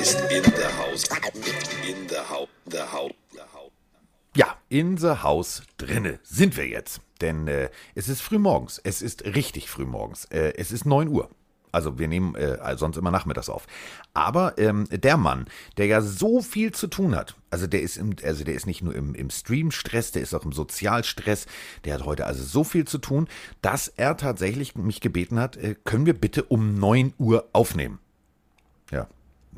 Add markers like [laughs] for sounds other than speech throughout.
Ist in der Haus. In. Ja, in the house drinne sind wir jetzt. Denn äh, es ist früh morgens. Es ist richtig früh morgens. Äh, es ist 9 Uhr. Also wir nehmen äh, sonst immer nachmittags auf. Aber ähm, der Mann, der ja so viel zu tun hat, also der ist im, also der ist nicht nur im, im Stream-Stress, der ist auch im Sozialstress, der hat heute also so viel zu tun, dass er tatsächlich mich gebeten hat, äh, können wir bitte um 9 Uhr aufnehmen. Ja,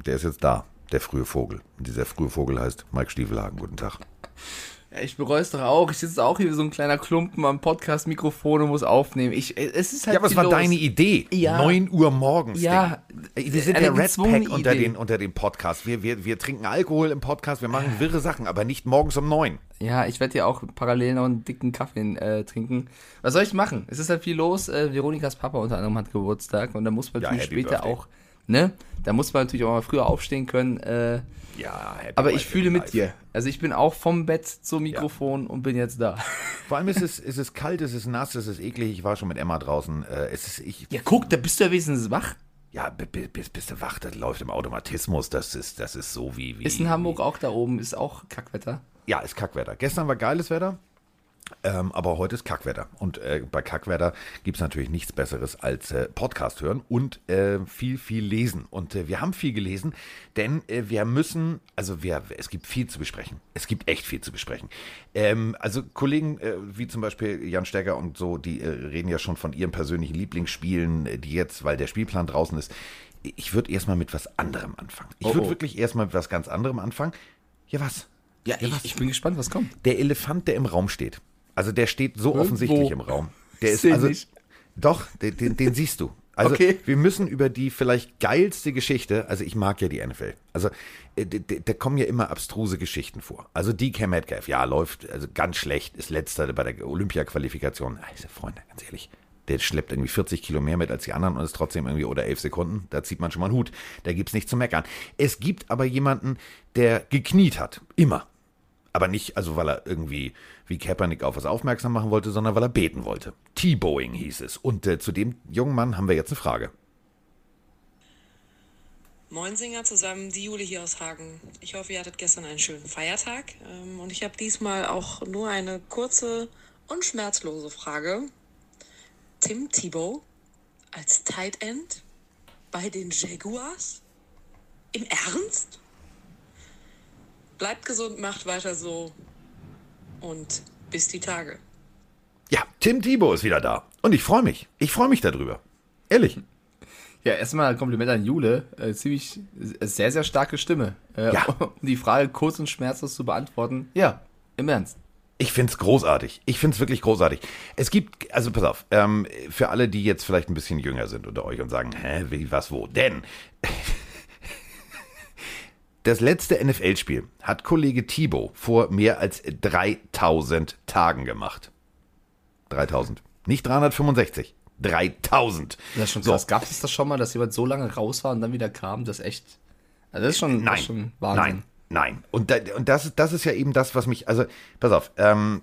der ist jetzt da, der frühe Vogel. Und dieser frühe Vogel heißt Mike Stiefelhagen. Guten Tag. Ja, ich bereue es doch auch. Ich sitze auch hier wie so ein kleiner Klumpen am Podcast-Mikrofon und muss aufnehmen. Ich, äh, es ist halt Ja, aber es war los. deine Idee. Ja. 9 Uhr morgens. Ja, Digga. wir sind eine der Red Pack unter Idee. den, unter den Podcasts. Wir, wir, wir trinken Alkohol im Podcast, wir machen wirre Sachen, aber nicht morgens um 9. Ja, ich werde ja auch parallel noch einen dicken Kaffee äh, trinken. Was soll ich machen? Es ist halt viel los. Äh, Veronikas Papa unter anderem hat Geburtstag und da muss man Ja, natürlich später Birthday. auch, ne? Da muss man natürlich auch mal früher aufstehen können. Äh, Ja, aber ich fühle mit live. dir. Also ich bin auch vom Bett zum Mikrofon und bin jetzt da. Vor allem ist es, ist es kalt, es ist nass, es ist eklig. Ich war schon mit Emma draußen. Äh, es ist, ich, Ja, guck, da bist du ja wenigstens wach. ja, bi- bi- bis, bist du wach, das läuft im Automatismus. Das ist, das ist so wie, wie. Ist in Hamburg auch da oben, ist auch Kackwetter. Ja, ist Kackwetter. Gestern war geiles Wetter. Ähm, aber heute ist Kackwetter. Und äh, bei Kackwetter gibt es natürlich nichts Besseres als äh, Podcast hören und äh, viel, viel lesen. Und äh, wir haben viel gelesen, denn äh, wir müssen, also wir, es gibt viel zu besprechen. Es gibt echt viel zu besprechen. Ähm, also Kollegen äh, wie zum Beispiel Jan Stecker und so, die reden ja schon von ihren persönlichen Lieblingsspielen, die jetzt, weil der Spielplan draußen ist. Ich würde erstmal mit was anderem anfangen. Ich Oh, würde oh. wirklich erstmal mit was ganz anderem anfangen. Ja, was? Ja, ich, ich bin gespannt, was kommt. Der Elefant, der im Raum steht. Also der steht so Irgendwo. offensichtlich im Raum. Der ist also nicht. doch, den, den, den siehst du. Also Okay. wir müssen über die vielleicht geilste Geschichte, also ich mag ja die NFL. Also äh, da kommen ja immer abstruse Geschichten vor. Also DK Metcalf, ja, läuft also ganz schlecht, ist letzter bei der Olympia-Qualifikation. Also Freunde, ganz ehrlich, der schleppt irgendwie 40 Kilo mehr mit als die anderen und ist trotzdem irgendwie oder 11 Sekunden. Da zieht man schon mal einen Hut. Da gibt's nichts zu meckern. Es gibt aber jemanden, der gekniet hat. Immer. Aber nicht, also weil er irgendwie wie Kaepernick auf was aufmerksam machen wollte, sondern weil er beten wollte. T-Boeing hieß es. Und äh, zu dem jungen Mann haben wir jetzt eine Frage. Moin Singer zusammen, die Jule hier aus Hagen. Ich hoffe, ihr hattet gestern einen schönen Feiertag. Ähm, Und ich habe diesmal auch nur eine kurze und schmerzlose Frage. Tim Tebow als Tight End bei den Jaguars? Im Ernst? Bleibt gesund, macht weiter so und bis die Tage. Ja, Tim Thibault ist wieder da. Und ich freue mich. Ich freue mich darüber. Ehrlich. Ja, erstmal ein Kompliment an Jule. Äh, ziemlich sehr, sehr starke Stimme. Äh, Ja. [laughs] Um die Frage kurz und schmerzlos zu beantworten. Ja, im Ernst. Ich find's großartig. Ich find's wirklich großartig. Es gibt, also pass auf, ähm, für alle, die jetzt vielleicht ein bisschen jünger sind unter euch und sagen, hä, wie, was, wo? Denn das letzte NFL-Spiel hat Kollege Thibault vor mehr als 3000 Tagen gemacht. 3000. Nicht 365. 3000. Das ist schon So. krass. Gab es das schon mal, dass jemand so lange raus war und dann wieder kam? Das echt. Also das ist schon, Nein, ist schon Wahnsinn. nein, nein. Und, da, und das, das ist ja eben das, was mich, also, pass auf, ähm,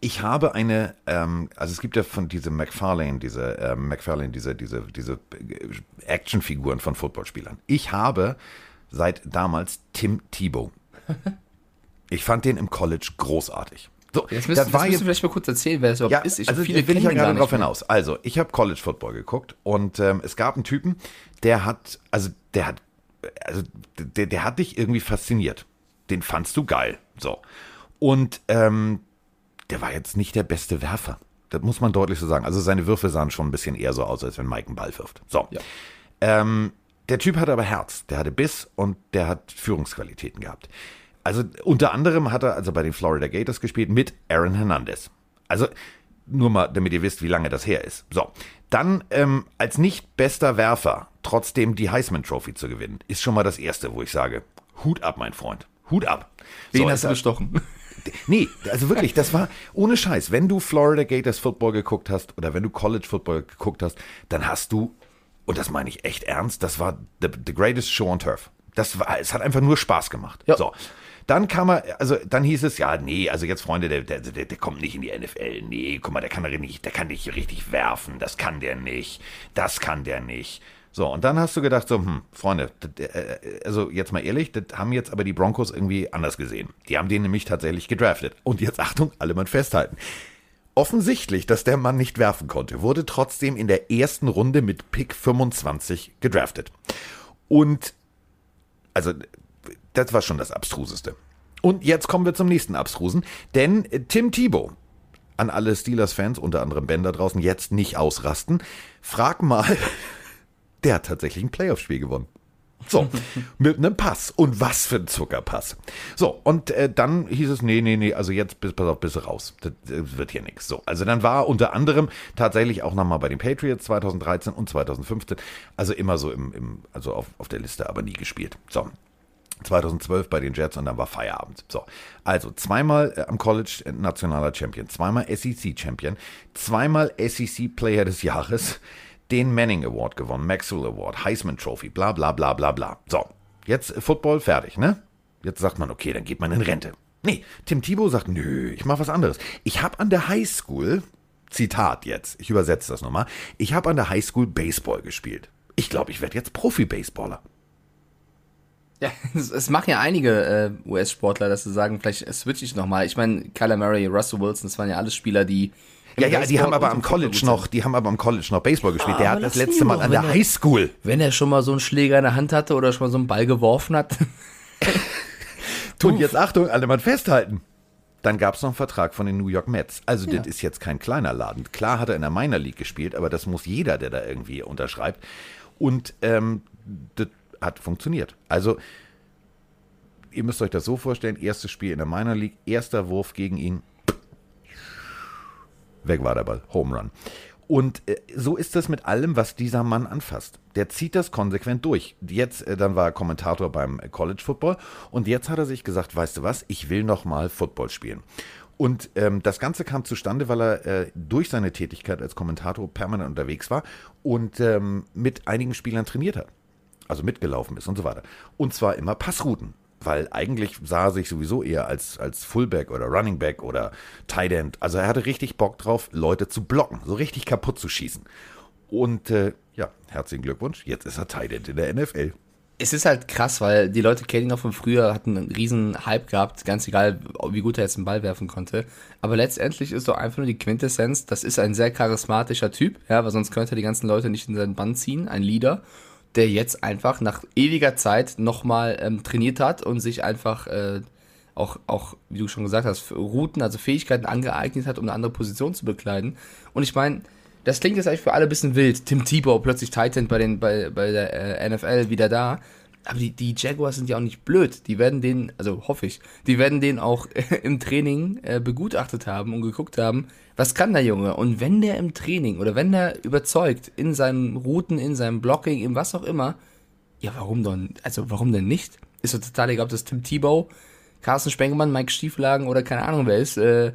ich habe eine, ähm, also es gibt ja von diesem McFarlane, diese ähm, McFarlane, diese, diese, diese äh, Actionfiguren von Footballspielern. Ich habe seit damals Tim Tebow. Ich fand den im College großartig. So, Jetzt müssen, das müssen wir vielleicht mal kurz erzählen, wer das überhaupt ja, ist. Ich, also viele will ich ja gerade nicht drauf mehr. hinaus. Also, ich habe College Football geguckt und ähm, es gab einen Typen, der hat, also der hat, also der, der hat dich irgendwie fasziniert. Den fandst du geil. So. Und ähm, der war jetzt nicht der beste Werfer. Das muss man deutlich so sagen. Also seine Würfe sahen schon ein bisschen eher so aus, als wenn Mike einen Ball wirft. So. Ja. Ähm, der Typ hatte aber Herz, der hatte Biss und der hat Führungsqualitäten gehabt. Also unter anderem hat er also bei den Florida Gators gespielt mit Aaron Hernandez. Also nur mal, damit ihr wisst, wie lange das her ist. So, dann ähm, als nicht bester Werfer trotzdem die Heisman Trophy zu gewinnen, ist schon mal das Erste, wo ich sage, Hut ab, mein Freund, Hut ab. Wen So, hast du es- gestochen? Nee, also wirklich, das war ohne Scheiß. Wenn du Florida Gators Football geguckt hast oder wenn du College Football geguckt hast, dann hast du, und das meine ich echt ernst, das war the, the greatest show on turf. Das war, es hat einfach nur Spaß gemacht. Ja. So. Dann kam er, also dann hieß es, ja, nee, also jetzt Freunde, der, der, der, der kommt nicht in die NFL. Nee, guck mal, der kann nicht, der kann nicht richtig werfen. Das kann der nicht. Das kann der nicht. So, und dann hast du gedacht, so, hm, Freunde, das, äh, also jetzt mal ehrlich, das haben jetzt aber die Broncos irgendwie anders gesehen. Die haben den nämlich tatsächlich gedraftet. Und jetzt Achtung, alle mal festhalten. Offensichtlich, dass der Mann nicht werfen konnte, wurde trotzdem in der ersten Runde mit Pick 25 gedraftet. Und also das war schon das Abstruseste. Und jetzt kommen wir zum nächsten Abstrusen, denn Tim Thibault, an alle Steelers-Fans, unter anderem Ben da draußen, jetzt nicht ausrasten, frag mal, [laughs] der hat tatsächlich ein Playoff-Spiel gewonnen. So, mit einem Pass. Und was für ein Zuckerpass. So, und äh, dann hieß es, nee, nee, nee, also jetzt bis, pass auf, bis raus. Das, das wird hier nichts. So, also dann war unter anderem tatsächlich auch nochmal bei den Patriots 2013 und 2015, also immer so im, im also auf, auf der Liste, aber nie gespielt. So, 2012 bei den Jets und dann war Feierabend. So, also zweimal äh, am College äh, nationaler Champion, zweimal SEC Champion, zweimal SEC Player des Jahres, den Manning Award gewonnen, Maxwell Award, Heisman Trophy, bla bla bla bla bla. So, jetzt Football fertig, ne? Jetzt sagt man, okay, dann geht man in Rente. Nee, Tim Thibault sagt, nö, ich mach was anderes. Ich habe an der High School, Zitat jetzt, ich übersetze das nochmal, ich habe an der High School Baseball gespielt. Ich glaube, ich werde jetzt Profi-Baseballer. Ja, [laughs] es, machen ja einige äh, US-Sportler, dass sie sagen, vielleicht switch ich nochmal. Ich meine, Kyler Murray, Russell Wilson, das waren ja alles Spieler, die ja, ja, die haben aber am College noch, die haben aber am College noch Baseball gespielt. Der Ah, hat das letzte Mal an der er- High School. Wenn er schon mal so einen Schläger in der Hand hatte oder schon mal so einen Ball geworfen hat. [laughs] Und jetzt Achtung, alle mal festhalten. Dann gab es noch einen Vertrag von den New York Mets. Also das ist jetzt kein kleiner Laden. Klar hat er in der Minor League gespielt, aber das muss jeder, der da irgendwie unterschreibt. Und ähm, das hat funktioniert. Also ihr müsst euch das so vorstellen, erstes Spiel in der Minor League, erster Wurf gegen ihn, weg war der Ball, Home Run. Und äh, so ist es mit allem, was dieser Mann anfasst. Der zieht das konsequent durch. Jetzt, äh, dann war er Kommentator beim College Football und jetzt hat er sich gesagt, weißt du was, ich will noch mal Football spielen. Und ähm, das Ganze kam zustande, weil er äh, durch seine Tätigkeit als Kommentator permanent unterwegs war und ähm, mit einigen Spielern trainiert hat. Also mitgelaufen ist und so weiter. Und zwar immer Passrouten. Weil eigentlich sah er sich sowieso eher als, als Fullback oder Running Back oder Tight End. Also er hatte richtig Bock drauf, Leute zu blocken, so richtig kaputt zu schießen. Und äh, ja, herzlichen Glückwunsch, jetzt ist er Tight End in der NFL. es ist halt krass, weil die Leute kennen ihn noch von früher, hatten einen riesen Hype gehabt, ganz egal, wie gut er jetzt einen Ball werfen konnte. Aber letztendlich ist doch einfach nur die Quintessenz, das ist ein sehr charismatischer Typ, ja, weil sonst könnte er die ganzen Leute nicht in seinen Bann ziehen, ein Leader, der jetzt einfach nach ewiger Zeit nochmal ähm, trainiert hat und sich einfach äh, auch, auch, wie du schon gesagt hast, Routen, also Fähigkeiten angeeignet hat, um eine andere Position zu bekleiden. Und ich meine, das klingt jetzt eigentlich für alle ein bisschen wild. Tim Tebow plötzlich Titan bei, den, bei, bei der äh, NFL wieder da. Aber die, die Jaguars sind ja auch nicht blöd. Die werden den, also hoffe ich, die werden den auch [laughs] im Training äh, begutachtet haben und geguckt haben, was kann der Junge? Und wenn der im Training oder wenn der überzeugt in seinen Routen, in seinem Blocking, in was auch immer, ja, warum denn? Also warum denn nicht? Ist doch total egal, ob das Tim Tebow, Carsten Spengemann, Mike Stieflagen oder keine Ahnung wer ist. Äh,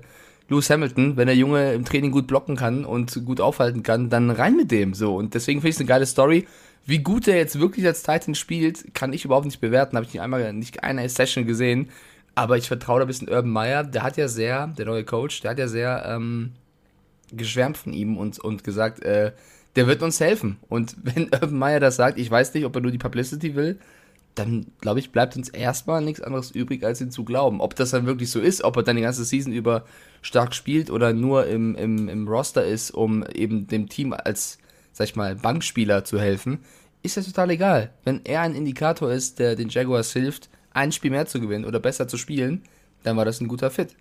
Lewis Hamilton, wenn der Junge im Training gut blocken kann und gut aufhalten kann, dann rein mit dem so. Und deswegen finde ich es eine geile Story. Wie gut er jetzt wirklich als Titan spielt, kann ich überhaupt nicht bewerten. Habe ich nicht einmal, nicht eine Session gesehen. Aber ich vertraue da ein bisschen Urban Meyer. Der hat ja sehr, der neue Coach, der hat ja sehr ähm, geschwärmt von ihm und, und gesagt, äh, der wird uns helfen. Und [laughs] wenn Urban Meyer das sagt, ich weiß nicht, ob er nur die Publicity will, dann glaube ich, bleibt uns erstmal nichts anderes übrig, als ihn zu glauben. Ob das dann wirklich so ist, ob er dann die ganze Season über stark spielt oder nur im, im, im Roster ist, um eben dem Team als, sag ich mal, Bankspieler zu helfen, ist ja total egal. Wenn er ein Indikator ist, der den Jaguars hilft, ein Spiel mehr zu gewinnen oder besser zu spielen, dann war das ein guter Fit.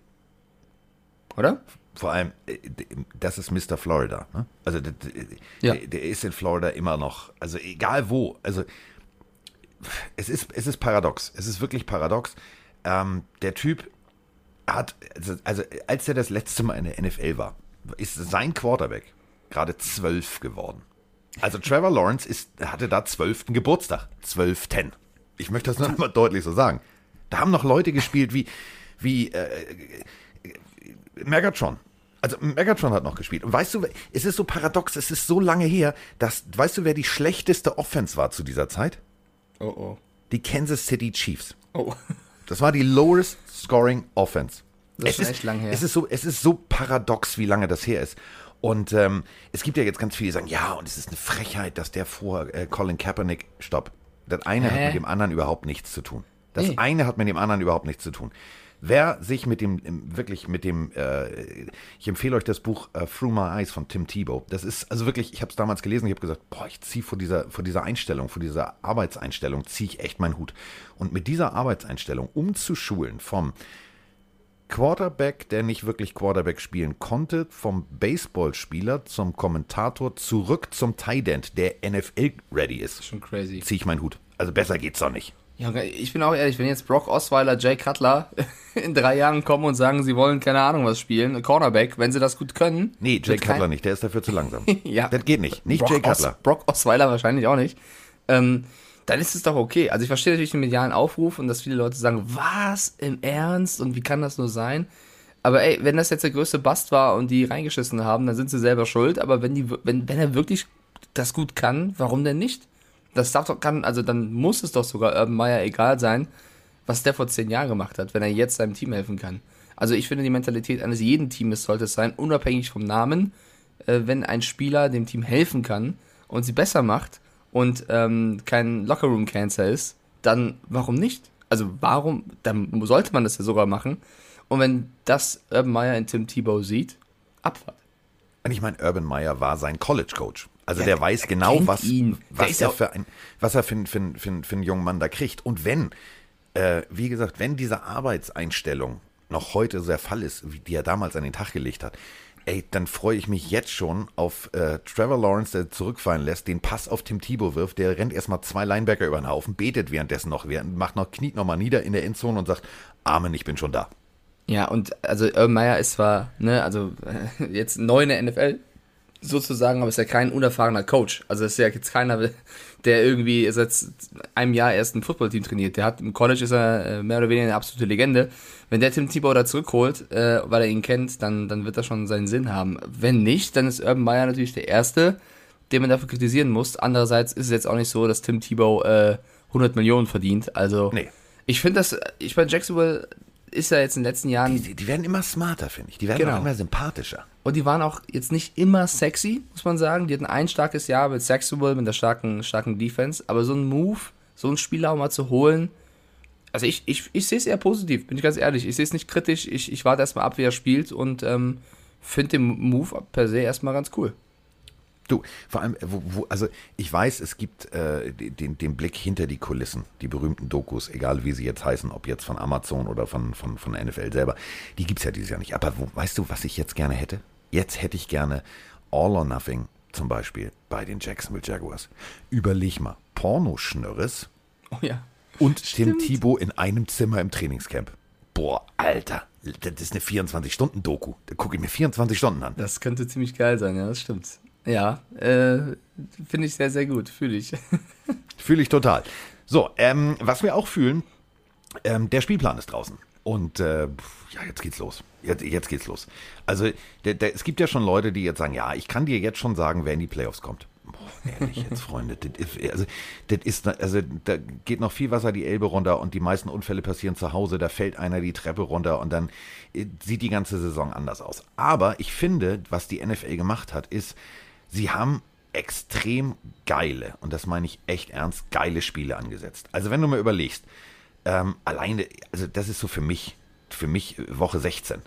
Oder? Vor allem, äh, das ist Mr. Florida. Ne? Also der, Ja. der ist in Florida immer noch, also egal wo. Also es ist, es ist paradox. Es ist wirklich paradox. Ähm, der Typ hat, also, also als er das letzte Mal in der NFL war, ist sein Quarterback gerade zwölf geworden. Also Trevor Lawrence ist, hatte da zwölften Geburtstag. Zwölften. Ich möchte das nur mal deutlich so sagen. Da haben noch Leute gespielt wie, wie äh, Megatron. Also Megatron hat noch gespielt. Und weißt du, es ist so paradox, es ist so lange her, dass, weißt du, wer die schlechteste Offense war zu dieser Zeit? Oh oh. Die Kansas City Chiefs. Oh. Das war die lowest scoring Offense. Das ist schon echt lang her. Es ist, so, es ist so paradox, wie lange das her ist. Und ähm, es gibt ja jetzt ganz viele, die sagen, ja, und es ist eine Frechheit, dass der vor äh, Colin Kaepernick, stopp. Das eine hat Hä? mit dem anderen überhaupt nichts zu tun. Das Nee. eine hat mit dem anderen überhaupt nichts zu tun. Wer sich mit dem, im- wirklich mit dem, äh, ich empfehle euch das Buch äh, Through My Eyes von Tim Tebow. Das ist also wirklich, ich habe es damals gelesen, ich habe gesagt, boah, ich ziehe vor dieser, vor dieser Einstellung, vor dieser Arbeitseinstellung, ziehe ich echt meinen Hut. Und mit dieser Arbeitseinstellung umzuschulen vom Quarterback, der nicht wirklich Quarterback spielen konnte, vom Baseballspieler zum Kommentator zurück zum Tight End, der NFL-ready ist, Schon crazy. ziehe ich meinen Hut. Also besser geht's doch nicht. Ja, ich bin auch ehrlich, wenn jetzt Brock Osweiler, Jay Cutler [laughs] in drei Jahren kommen und sagen, sie wollen keine Ahnung was spielen, Cornerback, wenn sie das gut können. Nee, Jay Cutler nicht, der ist dafür zu langsam. [laughs] Ja. Das geht nicht. Nicht Brock Jay Os- Cutler. Brock Osweiler wahrscheinlich auch nicht. Ähm, dann ist es doch okay. Also ich verstehe natürlich den medialen Aufruf und dass viele Leute sagen, was, im Ernst und wie kann das nur sein? Aber ey, wenn das jetzt der größte Bast war und die reingeschissen haben, dann sind sie selber schuld. Aber wenn, die, wenn, wenn er wirklich das gut kann, warum denn nicht? Das darf doch, kann, also dann muss es doch sogar Urban Meyer egal sein, was der vor zehn Jahren gemacht hat, wenn er jetzt seinem Team helfen kann. Also ich finde, die Mentalität eines jeden Teams sollte es sein, unabhängig vom Namen, äh, wenn ein Spieler dem Team helfen kann und sie besser macht und ähm, kein Lockerroom-Cancer ist, dann warum nicht? Also warum, dann sollte man das ja sogar machen. Und wenn das Urban Meyer in Tim Tebow sieht, Abfahrt. Und ich meine, Urban Meyer war sein College-Coach. Also Ja, der weiß genau, was, ihn. Was er für ein, was er für, ein- für, ein- für, ein- für einen jungen Mann da kriegt. Und wenn, äh, wie gesagt, wenn diese Arbeitseinstellung noch heute so der Fall ist, wie die er damals an den Tag gelegt hat, ey, dann freue ich mich jetzt schon auf äh, Trevor Lawrence, der zurückfallen lässt, den Pass auf Tim Tebow wirft, der rennt erstmal zwei Linebacker über den Haufen, betet währenddessen noch, macht noch, kniet nochmal nieder in der Endzone und sagt, Amen, ich bin schon da. Ja, und also Meyer ist zwar, ne, also äh, [laughs] jetzt neu in der NFL sozusagen, aber ist ja kein unerfahrener Coach. Also ist ja jetzt keiner, der irgendwie seit einem Jahr erst ein Footballteam trainiert. Der hat im College ist er äh, mehr oder weniger eine absolute Legende. Wenn der Tim Tebow da zurückholt, äh, weil er ihn kennt, dann, dann wird das schon seinen Sinn haben. Wenn nicht, dann ist Urban Meyer natürlich der Erste, den man dafür kritisieren muss. Andererseits ist es jetzt auch nicht so, dass Tim Tebow äh, 100 Millionen verdient. Also Nee. ich finde das, ich meine, Jacksonville ist ja jetzt in den letzten Jahren Die, die werden immer smarter, finde ich. Die werden Genau. auch immer sympathischer. Und die waren auch jetzt nicht immer sexy, muss man sagen. Die hatten ein starkes Jahr mit Saxonville, mit der starken, starken Defense. Aber so ein Move, so einen Spieler auch mal zu holen, also ich, ich, ich sehe es eher positiv, bin ich ganz ehrlich. Ich sehe es nicht kritisch. Ich, ich warte erstmal ab, wie er spielt und ähm, finde den Move per se erstmal ganz cool. Du, vor allem, wo, wo, also ich weiß, es gibt äh, den, den Blick hinter die Kulissen, die berühmten Dokus, egal wie sie jetzt heißen, ob jetzt von Amazon oder von, von, von NFL selber, die gibt's ja dieses Jahr nicht. Aber wo, weißt du, was ich jetzt gerne hätte? Jetzt hätte ich gerne All or Nothing zum Beispiel bei den Jacksonville Jaguars. Überleg mal, Pornoschnörres Oh ja. und Tim Thibault in einem Zimmer im Trainingscamp. Boah, Alter, das ist eine 24-Stunden-Doku. Da gucke ich mir 24 Stunden an. Das könnte ziemlich geil sein, ja, das stimmt. Ja, äh, finde ich sehr, sehr gut, fühle ich. [laughs] Fühle ich total. So, ähm, was wir auch fühlen, ähm, der Spielplan ist draußen. Und äh, ja, jetzt geht's los. Jetzt, jetzt geht's los. Also, der, der, es gibt ja schon Leute, die jetzt sagen, ja, ich kann dir jetzt schon sagen, wer in die Playoffs kommt. Boah, ehrlich jetzt, Freunde. Das ist, also, also, da geht noch viel Wasser die Elbe runter und die meisten Unfälle passieren zu Hause. Da fällt einer die Treppe runter und dann äh, sieht die ganze Saison anders aus. Aber ich finde, was die NFL gemacht hat, ist, sie haben extrem geile, und das meine ich echt ernst, geile Spiele angesetzt. Also wenn du mal überlegst, ähm, alleine, also das ist so für mich, für mich äh, Woche 16.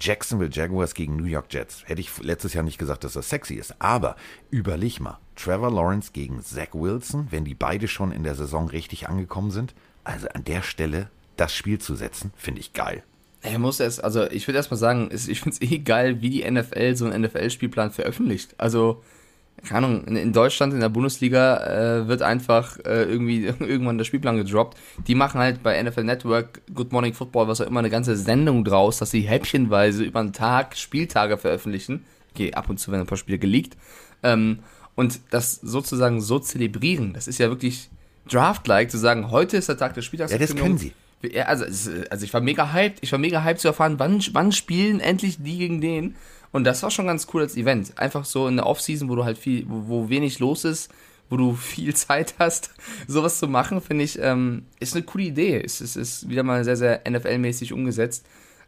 Jacksonville Jaguars gegen New York Jets. Hätte ich letztes Jahr nicht gesagt, dass das sexy ist. Aber überleg mal, Trevor Lawrence gegen Zach Wilson, wenn die beide schon in der Saison richtig angekommen sind. Also an der Stelle das Spiel zu setzen, finde ich geil. Er muss erst, also ich würde erstmal sagen, ich finde es eh geil, wie die NFL so einen NFL-Spielplan veröffentlicht. Also, keine Ahnung, in, in Deutschland, in der Bundesliga äh, wird einfach äh, irgendwie [laughs] irgendwann der Spielplan gedroppt. Die machen halt bei NFL Network, Good Morning Football, was auch immer, eine ganze Sendung draus, dass sie häppchenweise über den Tag Spieltage veröffentlichen. Okay, ab und zu werden ein paar Spiele geleakt. Ähm, und das sozusagen so zelebrieren, das ist ja wirklich Draft-like, zu sagen, heute ist der Tag des Spieltags. Ja, das können sie. Also, also ich war mega hyped, ich war mega hyped zu erfahren, wann, wann spielen endlich die gegen den. Und das war schon ganz cool als Event. Einfach so in der Offseason, wo du halt viel, wo, wo wenig los ist, wo du [laughs] viel Zeit hast, sowas zu machen, finde ich, ähm, ist eine coole Idee. Es ist, ist wieder mal sehr, sehr NFL-mäßig umgesetzt.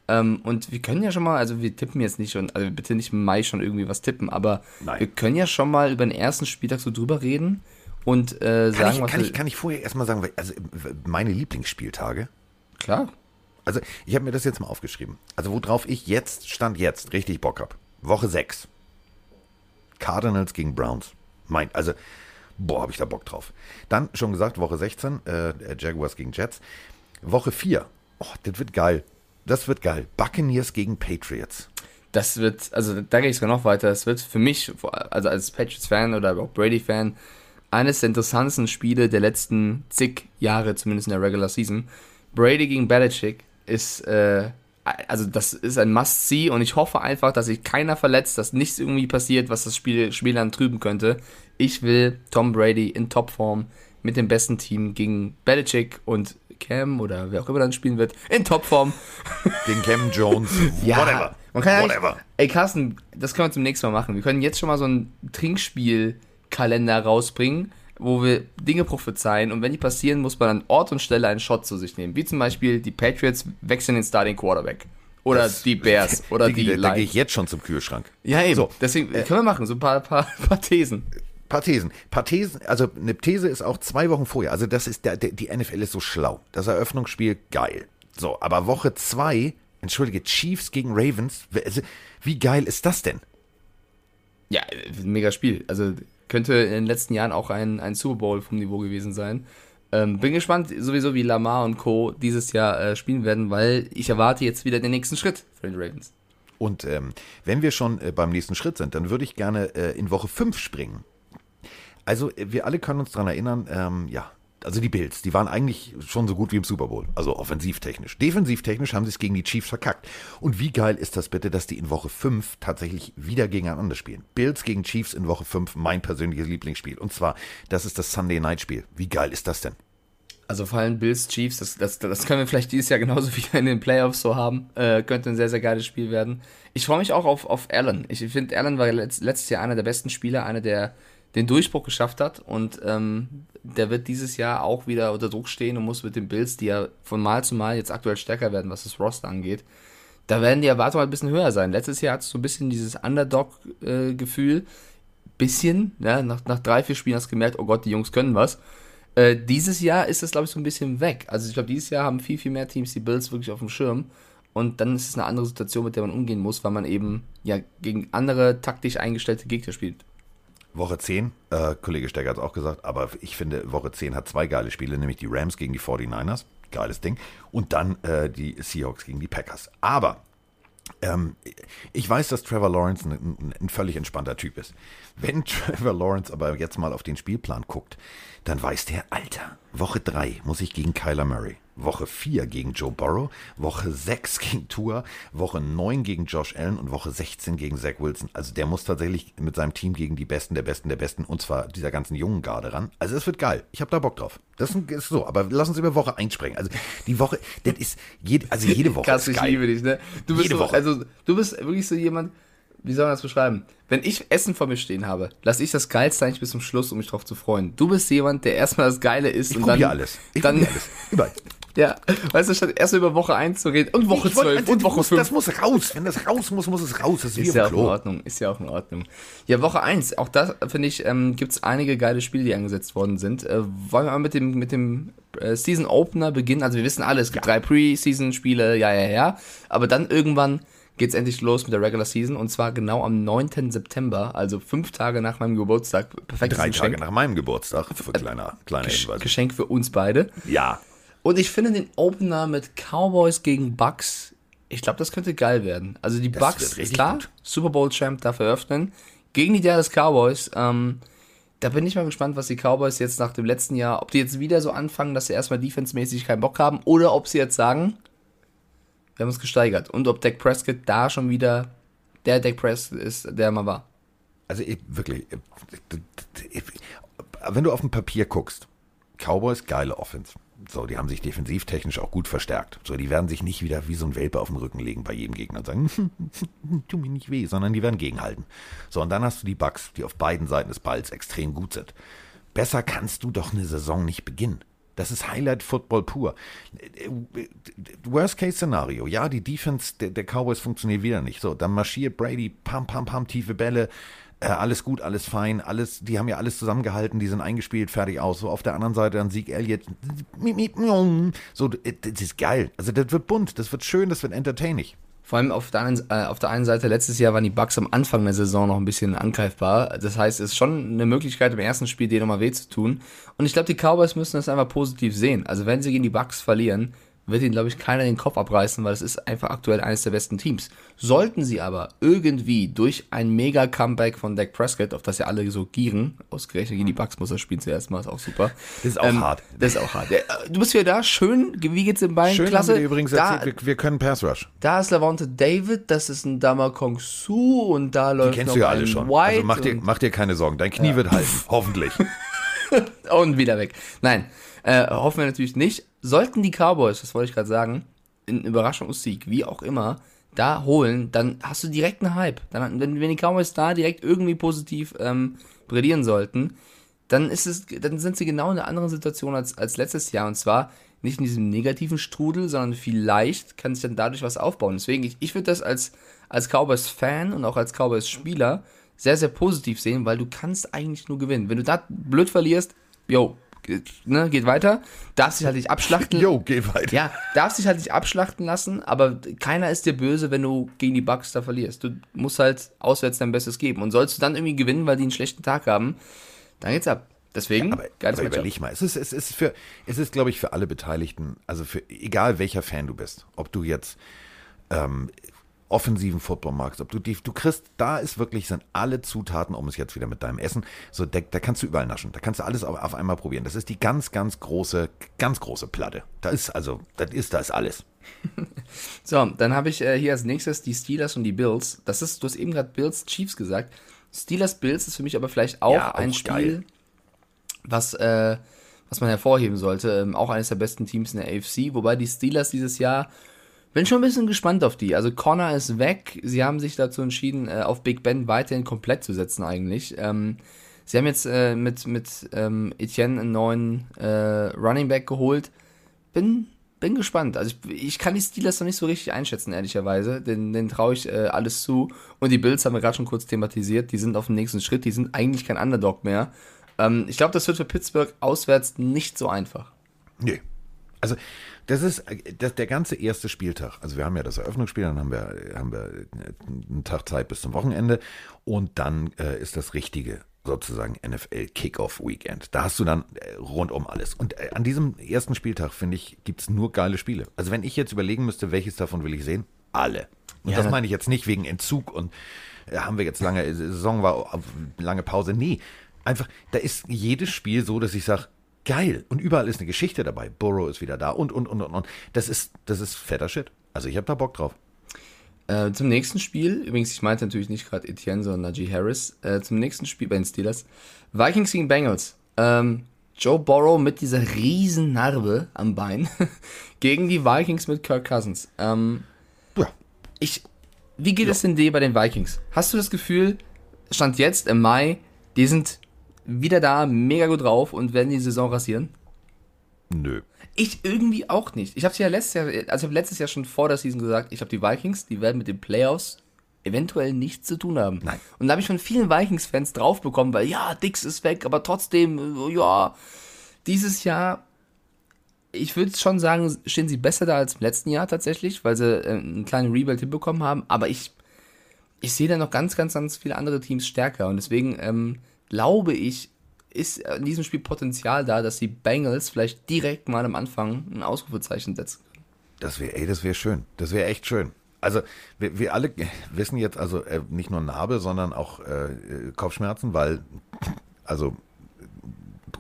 Ähm, und wir können ja schon mal, also wir tippen jetzt nicht schon, also bitte nicht im Mai schon irgendwie was tippen, aber Nein. wir können ja schon mal über den ersten Spieltag so drüber reden und äh, Kann, sagen, ich, was kann, ich, kann ich vorher erstmal sagen, also meine Lieblingsspieltage, Klar. also ich habe mir das jetzt mal aufgeschrieben. Also worauf ich jetzt, Stand jetzt, richtig Bock habe. Woche 6. Cardinals gegen Browns. Mein, also, boah, habe ich da Bock drauf. Dann, schon gesagt, Woche 16, äh, Jaguars gegen Jets. Woche 4, oh, das wird geil. Das wird geil. Buccaneers gegen Patriots. Das wird, also da gehe ich sogar noch weiter. Es wird für mich, also als Patriots-Fan oder auch Brady-Fan, eines der interessantesten Spiele der letzten zig Jahre, zumindest in der Regular Season. Brady gegen Belichick ist, äh, also das ist ein Must-See und ich hoffe einfach, dass sich keiner verletzt, dass nichts irgendwie passiert, was das Spiel, Spiel dann trüben könnte. Ich will Tom Brady in Topform mit dem besten Team gegen Belichick und Cam oder wer auch immer dann spielen wird, in Topform. [laughs] Gegen Cam Jones. [laughs] Whatever. Man kann ja Whatever. Ey, Carsten, das können wir zum nächsten Mal machen. Wir können jetzt schon mal so einen Trinkspielkalender rausbringen, wo wir Dinge prophezeien und wenn die passieren, muss man an Ort und Stelle einen Shot zu sich nehmen. Wie zum Beispiel die Patriots wechseln den Starting Quarterback. Oder Das- die Bears. [laughs] Oder Digi, die da, da gehe ich jetzt schon zum Kühlschrank. Ja, eben. So, Deswegen können wir machen, so ein paar, paar, [laughs] paar Thesen. paar Thesen. Paar Thesen, also eine These ist auch zwei Wochen vorher. Also das ist der, der, die NFL ist so schlau. Das Eröffnungsspiel geil. So, aber Woche zwei, entschuldige, Chiefs gegen Ravens. Also, wie geil ist das denn? Ja, äh, mega Spiel. Also könnte in den letzten Jahren auch ein, ein Super Bowl vom Niveau gewesen sein. Ähm, bin gespannt sowieso, wie Lamar und Co. dieses Jahr äh, spielen werden, weil ich erwarte jetzt wieder den nächsten Schritt für den Ravens. Und ähm, wenn wir schon äh, beim nächsten Schritt sind, dann würde ich gerne äh, in Woche 5 springen. Also äh, wir alle können uns daran erinnern, ähm, ja, also die Bills, die waren eigentlich schon so gut wie im Super Bowl, also offensivtechnisch. Defensivtechnisch haben sie es gegen die Chiefs verkackt. Und wie geil ist das bitte, dass die in Woche 5 tatsächlich wieder gegeneinander spielen? Bills gegen Chiefs in Woche 5, mein persönliches Lieblingsspiel. Und zwar, das ist das Sunday Night Spiel. Wie geil ist das denn? Also vor allem Bills, Chiefs, das, das, das können wir vielleicht dieses Jahr genauso [laughs] wieder in den Playoffs so haben. Äh, könnte ein sehr, sehr geiles Spiel werden. Ich freue mich auch auf, auf Allen. Ich finde, Allen war letzt, letztes Jahr einer der besten Spieler, einer, der den Durchbruch geschafft hat. Und ähm, der wird dieses Jahr auch wieder unter Druck stehen und muss mit den Bills, die ja von Mal zu Mal jetzt aktuell stärker werden, was das Roster angeht. Da werden die Erwartungen ein bisschen höher sein. Letztes Jahr hat es so ein bisschen dieses Underdog-Gefühl. bisschen, ja, nach, nach drei, vier Spielen hast du gemerkt, oh Gott, die Jungs können was. Äh, dieses Jahr ist es, glaube ich, so ein bisschen weg. Also ich glaube, dieses Jahr haben viel, viel mehr Teams die Bills wirklich auf dem Schirm. Und dann ist es eine andere Situation, mit der man umgehen muss, weil man eben ja gegen andere taktisch eingestellte Gegner spielt. Woche 10, äh, Kollege Stecker hat es auch gesagt, aber ich finde, Woche 10 hat zwei geile Spiele, nämlich die Rams gegen die 49ers, geiles Ding, und dann äh, die Seahawks gegen die Packers. Aber ähm, ich weiß, dass Trevor Lawrence ein, ein, ein völlig entspannter Typ ist. Wenn [laughs] Trevor Lawrence aber jetzt mal auf den Spielplan guckt, dann weiß der, Alter, Woche 3 muss ich gegen Kyler Murray, Woche 4 gegen Joe Burrow, Woche 6 [laughs] gegen Tua, Woche 9 gegen Josh Allen und Woche 16 gegen Zach Wilson. Also der muss tatsächlich mit seinem Team gegen die Besten der Besten der Besten und zwar dieser ganzen jungen Garde ran. Also es wird geil. Ich habe da Bock drauf. Das ist so, aber lass uns über Woche 1 sprechen. Also die Woche, das ist jede, also jede Woche Krass, ist ich geil. liebe dich, ne? Du bist Jede so, Woche. also du bist wirklich so jemand, wie soll man das beschreiben? Wenn ich Essen vor mir stehen habe, lasse ich das Geilste eigentlich bis zum Schluss, um mich drauf zu freuen. Du bist jemand, der erstmal das Geile isst Ich und dann alles. Ich dann, alles. Überall. [laughs] Ja, weißt du, statt erst über Woche 1 zu reden und Woche Ich wollte- 12 und Woche muss, 5. Das muss raus. Wenn das raus muss, muss es raus. Das ist, Ist ja auch in. Ordnung, ist ja auch in Ordnung. Ja, Woche 1, auch da finde ich, ähm, gibt es einige geile Spiele, die angesetzt worden sind. Äh, wollen wir mal mit dem, mit dem äh, Season Opener beginnen? Also wir wissen alle, es gibt drei Preseason-Spiele, ja, ja, ja. Aber dann irgendwann geht's endlich los mit der Regular Season und zwar genau am 9. September, also fünf Tage nach meinem Geburtstag. Perfektes Drei Geschenk. Tage nach meinem Geburtstag. Für kleiner, kleiner Gesch- Hinweis. Geschenk für uns beide. Ja. Und ich finde den Opener mit Cowboys gegen Bucks, ich glaube, das könnte geil werden. Also die Das Bucks, klar, gut. Super Bowl Champ darf eröffnen. Gegen die Dallas Cowboys, ähm, da bin ich mal gespannt, was die Cowboys jetzt nach dem letzten Jahr, ob die jetzt wieder so anfangen, dass sie erstmal defensemäßig keinen Bock haben, oder ob sie jetzt sagen, wir haben uns gesteigert. Und ob Dak Prescott da schon wieder der Dak Prescott ist, der er mal war. Also ich, wirklich, ich, wenn du auf dem Papier guckst, Cowboys geile Offense. So, die haben sich defensivtechnisch auch gut verstärkt. So, die werden sich nicht wieder wie so ein Welpe auf den Rücken legen bei jedem Gegner und sagen, [laughs] tu mir nicht weh, sondern die werden gegenhalten. So, und dann hast du die Bucks, die auf beiden Seiten des Balls extrem gut sind. Besser kannst du doch eine Saison nicht beginnen. Das ist Highlight-Football pur. Worst-Case-Szenario. Ja, die Defense der, der, Cowboys funktioniert wieder nicht. So, dann marschiert Brady, pam, pam, pam, tiefe Bälle. Äh, alles gut, alles fein, alles, die haben ja alles zusammengehalten, die sind eingespielt, fertig aus. So auf der anderen Seite dann Sieg Elliott. So, das ist geil. Also das wird bunt, das wird schön, das wird entertaining. Vor allem auf der, einen, äh, auf der einen Seite, letztes Jahr waren die Bucks am Anfang der Saison noch ein bisschen angreifbar. Das heißt, es ist schon eine Möglichkeit, im ersten Spiel denen nochmal weh zu tun. Und ich glaube, die Cowboys müssen das einfach positiv sehen. Also wenn sie gegen die Bucks verlieren, wird ihnen, glaube ich, keiner den Kopf abreißen, weil es ist einfach aktuell eines der besten Teams. Sollten sie aber irgendwie durch ein Mega-Comeback von Dak Prescott, auf das ja alle so gieren, ausgerechnet gegen die Bucks muss er spielen zuerst mal, ist auch super. Das ist auch ähm, hart. Das ist auch hart. Du bist wieder da, schön, wie geht's im Bein? Schön, Klasse. Haben übrigens da, erzählt, wir, wir, können Pass Rush. Da ist Lavonte David, das ist ein Dama Kong Su und da läuft Die kennst noch du ja alle schon. White also mach dir, mach dir keine Sorgen, dein Knie ja. wird halten, hoffentlich. [laughs] und wieder weg. Nein, äh, hoffen wir natürlich nicht. Sollten die Cowboys, das wollte ich gerade sagen, einen Überraschungssieg, wie auch immer, da holen, dann hast du direkt einen Hype. Dann, wenn, wenn die Cowboys da direkt irgendwie positiv ähm, brillieren sollten, dann ist es, dann sind sie genau in einer anderen Situation als, als letztes Jahr. Und zwar nicht in diesem negativen Strudel, sondern vielleicht kann sich dann dadurch was aufbauen. Deswegen, ich, ich würde das als, als Cowboys-Fan und auch als Cowboys-Spieler sehr, sehr positiv sehen, weil du kannst eigentlich nur gewinnen. Wenn du da blöd verlierst, yo, ne, geht weiter, darfst dich halt nicht abschlachten. [laughs] Jo, geh weiter. Ja, darfst dich halt nicht abschlachten lassen, aber keiner ist dir böse, wenn du gegen die Bucks da verlierst. Du musst halt auswärts dein Bestes geben. Und sollst du dann irgendwie gewinnen, weil die einen schlechten Tag haben, dann geht's ab. Deswegen, ja, aber, geiles aber überleg mal, es ist, es ist für, es ist, glaube ich, für alle Beteiligten, also für egal welcher Fan du bist, ob du jetzt ähm, offensiven Football magst, ob du die, du kriegst, da ist wirklich, sind alle Zutaten, um es jetzt wieder mit deinem Essen, so, da, da kannst du überall naschen, da kannst du alles auf, auf einmal probieren. Das ist die ganz, ganz große, ganz große Platte. Da ist also, das ist, da ist alles. [laughs] so, dann habe ich äh, hier als nächstes die Steelers und die Bills. Das ist, du hast eben gerade Bills Chiefs gesagt. Steelers Bills ist für mich aber vielleicht auch, ja, auch ein Spiel, geil. was, äh, was man hervorheben sollte. Ähm, auch eines der besten Teams in der AFC, wobei die Steelers dieses Jahr bin schon ein bisschen gespannt auf die. Also Connor ist weg. Sie haben sich dazu entschieden, äh, auf Big Ben weiterhin komplett zu setzen eigentlich. Ähm, sie haben jetzt äh, mit, mit ähm, Etienne einen neuen äh, Running Back geholt. Bin, bin gespannt. Also ich, ich kann die Steelers noch nicht so richtig einschätzen, ehrlicherweise. Den, den traue ich äh, alles zu. Und die Bills haben wir gerade schon kurz thematisiert. Die sind auf dem nächsten Schritt. Die sind eigentlich kein Underdog mehr. Ähm, ich glaube, das wird für Pittsburgh auswärts nicht so einfach. Nee. Also das ist das, der ganze erste Spieltag. Also wir haben ja das Eröffnungsspiel, dann haben wir, haben wir einen Tag Zeit bis zum Wochenende und dann äh, ist das richtige sozusagen NFL Kickoff Weekend. Da hast du dann äh, rundum alles. Und äh, an diesem ersten Spieltag, finde ich, gibt es nur geile Spiele. Also wenn ich jetzt überlegen müsste, welches davon will ich sehen, alle. Und ja, das meine ich jetzt nicht wegen Entzug und äh, haben wir jetzt lange, äh, Saison war lange Pause. Nee, einfach, da ist jedes Spiel so, dass ich sage, geil. Und überall ist eine Geschichte dabei. Burrow ist wieder da und, und, und, und, und. Das ist, das ist fetter Shit. Also ich habe da Bock drauf. Äh, zum nächsten Spiel, übrigens, ich meinte natürlich nicht gerade Etienne, sondern Najee Harris. Äh, zum nächsten Spiel bei den Steelers. Vikings gegen Bengals. Ähm, Joe Burrow mit dieser riesen Narbe am Bein [laughs] gegen die Vikings mit Kirk Cousins. Ähm, ja. Ich, wie geht ja. es denn dir bei den Vikings? Hast du das Gefühl, Stand jetzt im Mai, die sind wieder da, mega gut drauf und werden die Saison rasieren? Nö. Ich irgendwie auch nicht. Ich habe ja letztes Jahr, also ich habe letztes Jahr schon vor der Season gesagt, ich habe die Vikings, die werden mit den Playoffs eventuell nichts zu tun haben. Nein. Und da habe ich von vielen Vikings-Fans draufbekommen, weil ja, Dix ist weg, aber trotzdem, ja, dieses Jahr, ich würde schon sagen, stehen sie besser da als im letzten Jahr tatsächlich, weil sie äh, einen kleinen Rebuild hinbekommen haben, aber ich, ich sehe da noch ganz, ganz, ganz viele andere Teams stärker und deswegen, ähm, glaube ich, ist in diesem Spiel Potenzial da, dass die Bengals vielleicht direkt mal am Anfang ein Ausrufezeichen setzen können. Das wäre, ey, das wäre schön. Das wäre echt schön. Also wir, wir, alle [laughs] wissen jetzt also äh, nicht nur Narbe, sondern auch äh, Kopfschmerzen, weil also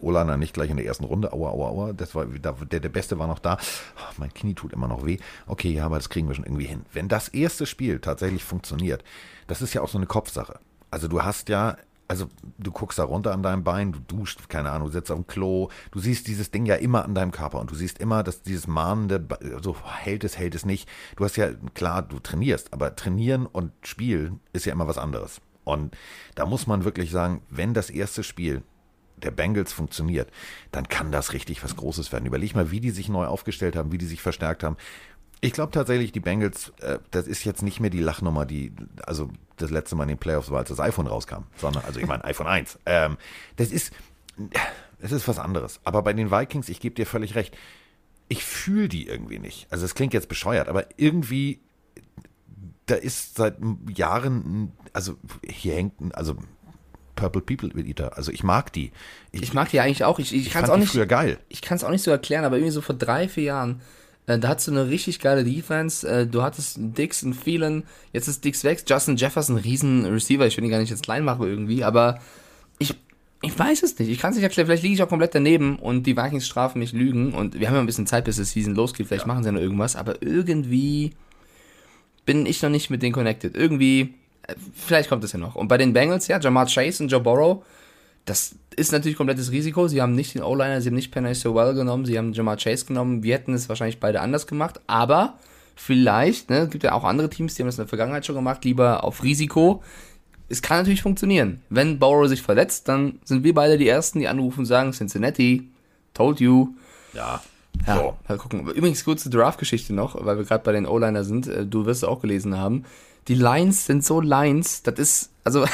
Olana nicht gleich in der ersten Runde. Aua, aua, aua. Das war, der, der Beste war noch da. Oh, mein Knie tut immer noch weh. Okay, ja, aber das kriegen wir schon irgendwie hin. Wenn das erste Spiel tatsächlich funktioniert, das ist ja auch so eine Kopfsache. Also du hast ja also du guckst da runter an deinem Bein, du duschst, keine Ahnung, du sitzt auf dem Klo, du siehst dieses Ding ja immer an deinem Körper und du siehst immer, dass dieses mahnende, so hält es, hält es nicht. Du hast ja, klar, du trainierst, aber trainieren und spielen ist ja immer was anderes. Und da muss man wirklich sagen, wenn das erste Spiel der Bengals funktioniert, dann kann das richtig was Großes werden. Überleg mal, wie die sich neu aufgestellt haben, wie die sich verstärkt haben. Ich glaube tatsächlich, die Bengals, äh, das ist jetzt nicht mehr die Lachnummer, die, also das letzte Mal in den Playoffs war, als das iPhone rauskam, sondern, also ich meine iPhone 1. Ähm, das ist, es ist was anderes. Aber bei den Vikings, ich gebe dir völlig recht, ich fühle die irgendwie nicht. Also es klingt jetzt bescheuert, aber irgendwie, da ist seit Jahren, also hier hängt, also Purple People Eater. Also ich mag die. Ich, mag die eigentlich auch. Ich, ich, kann es auch nicht. früher geil. Ich kann es auch nicht so erklären, aber irgendwie so vor drei, vier Jahren, äh, da hattest du eine richtig geile Defense. Äh, du hattest Dix, einen Phelan, jetzt ist Dix weg. Justin Jefferson, riesen Receiver. Ich will ihn gar nicht jetzt klein machen irgendwie, aber ich, ich weiß es nicht. Ich kann es nicht erklären. Vielleicht liege ich auch komplett daneben und die Vikings strafen mich Lügen und wir haben ja ein bisschen Zeit, bis die Season losgeht. Vielleicht machen sie ja noch irgendwas, aber irgendwie bin ich noch nicht mit denen connected. Irgendwie, äh, vielleicht kommt es ja noch. Und bei den Bengals, ja, Jamar Chase und Joe Burrow, das ist natürlich komplettes Risiko. Sie haben nicht den O-Liner, sie haben nicht Penny Sewell genommen, sie haben Jamar Chase genommen. Wir hätten es wahrscheinlich beide anders gemacht, aber vielleicht, ne, es gibt ja auch andere Teams, die haben das in der Vergangenheit schon gemacht, lieber auf Risiko. Es kann natürlich funktionieren. Wenn Burrow sich verletzt, dann sind wir beide die Ersten, die anrufen und sagen, Cincinnati, told you. Ja. Ja, So. mal gucken. Übrigens, kurze Draft-Geschichte noch, weil wir gerade bei den O-Liner sind. Äh, Du wirst es auch gelesen haben. Die Lines sind so Lines, das ist, also,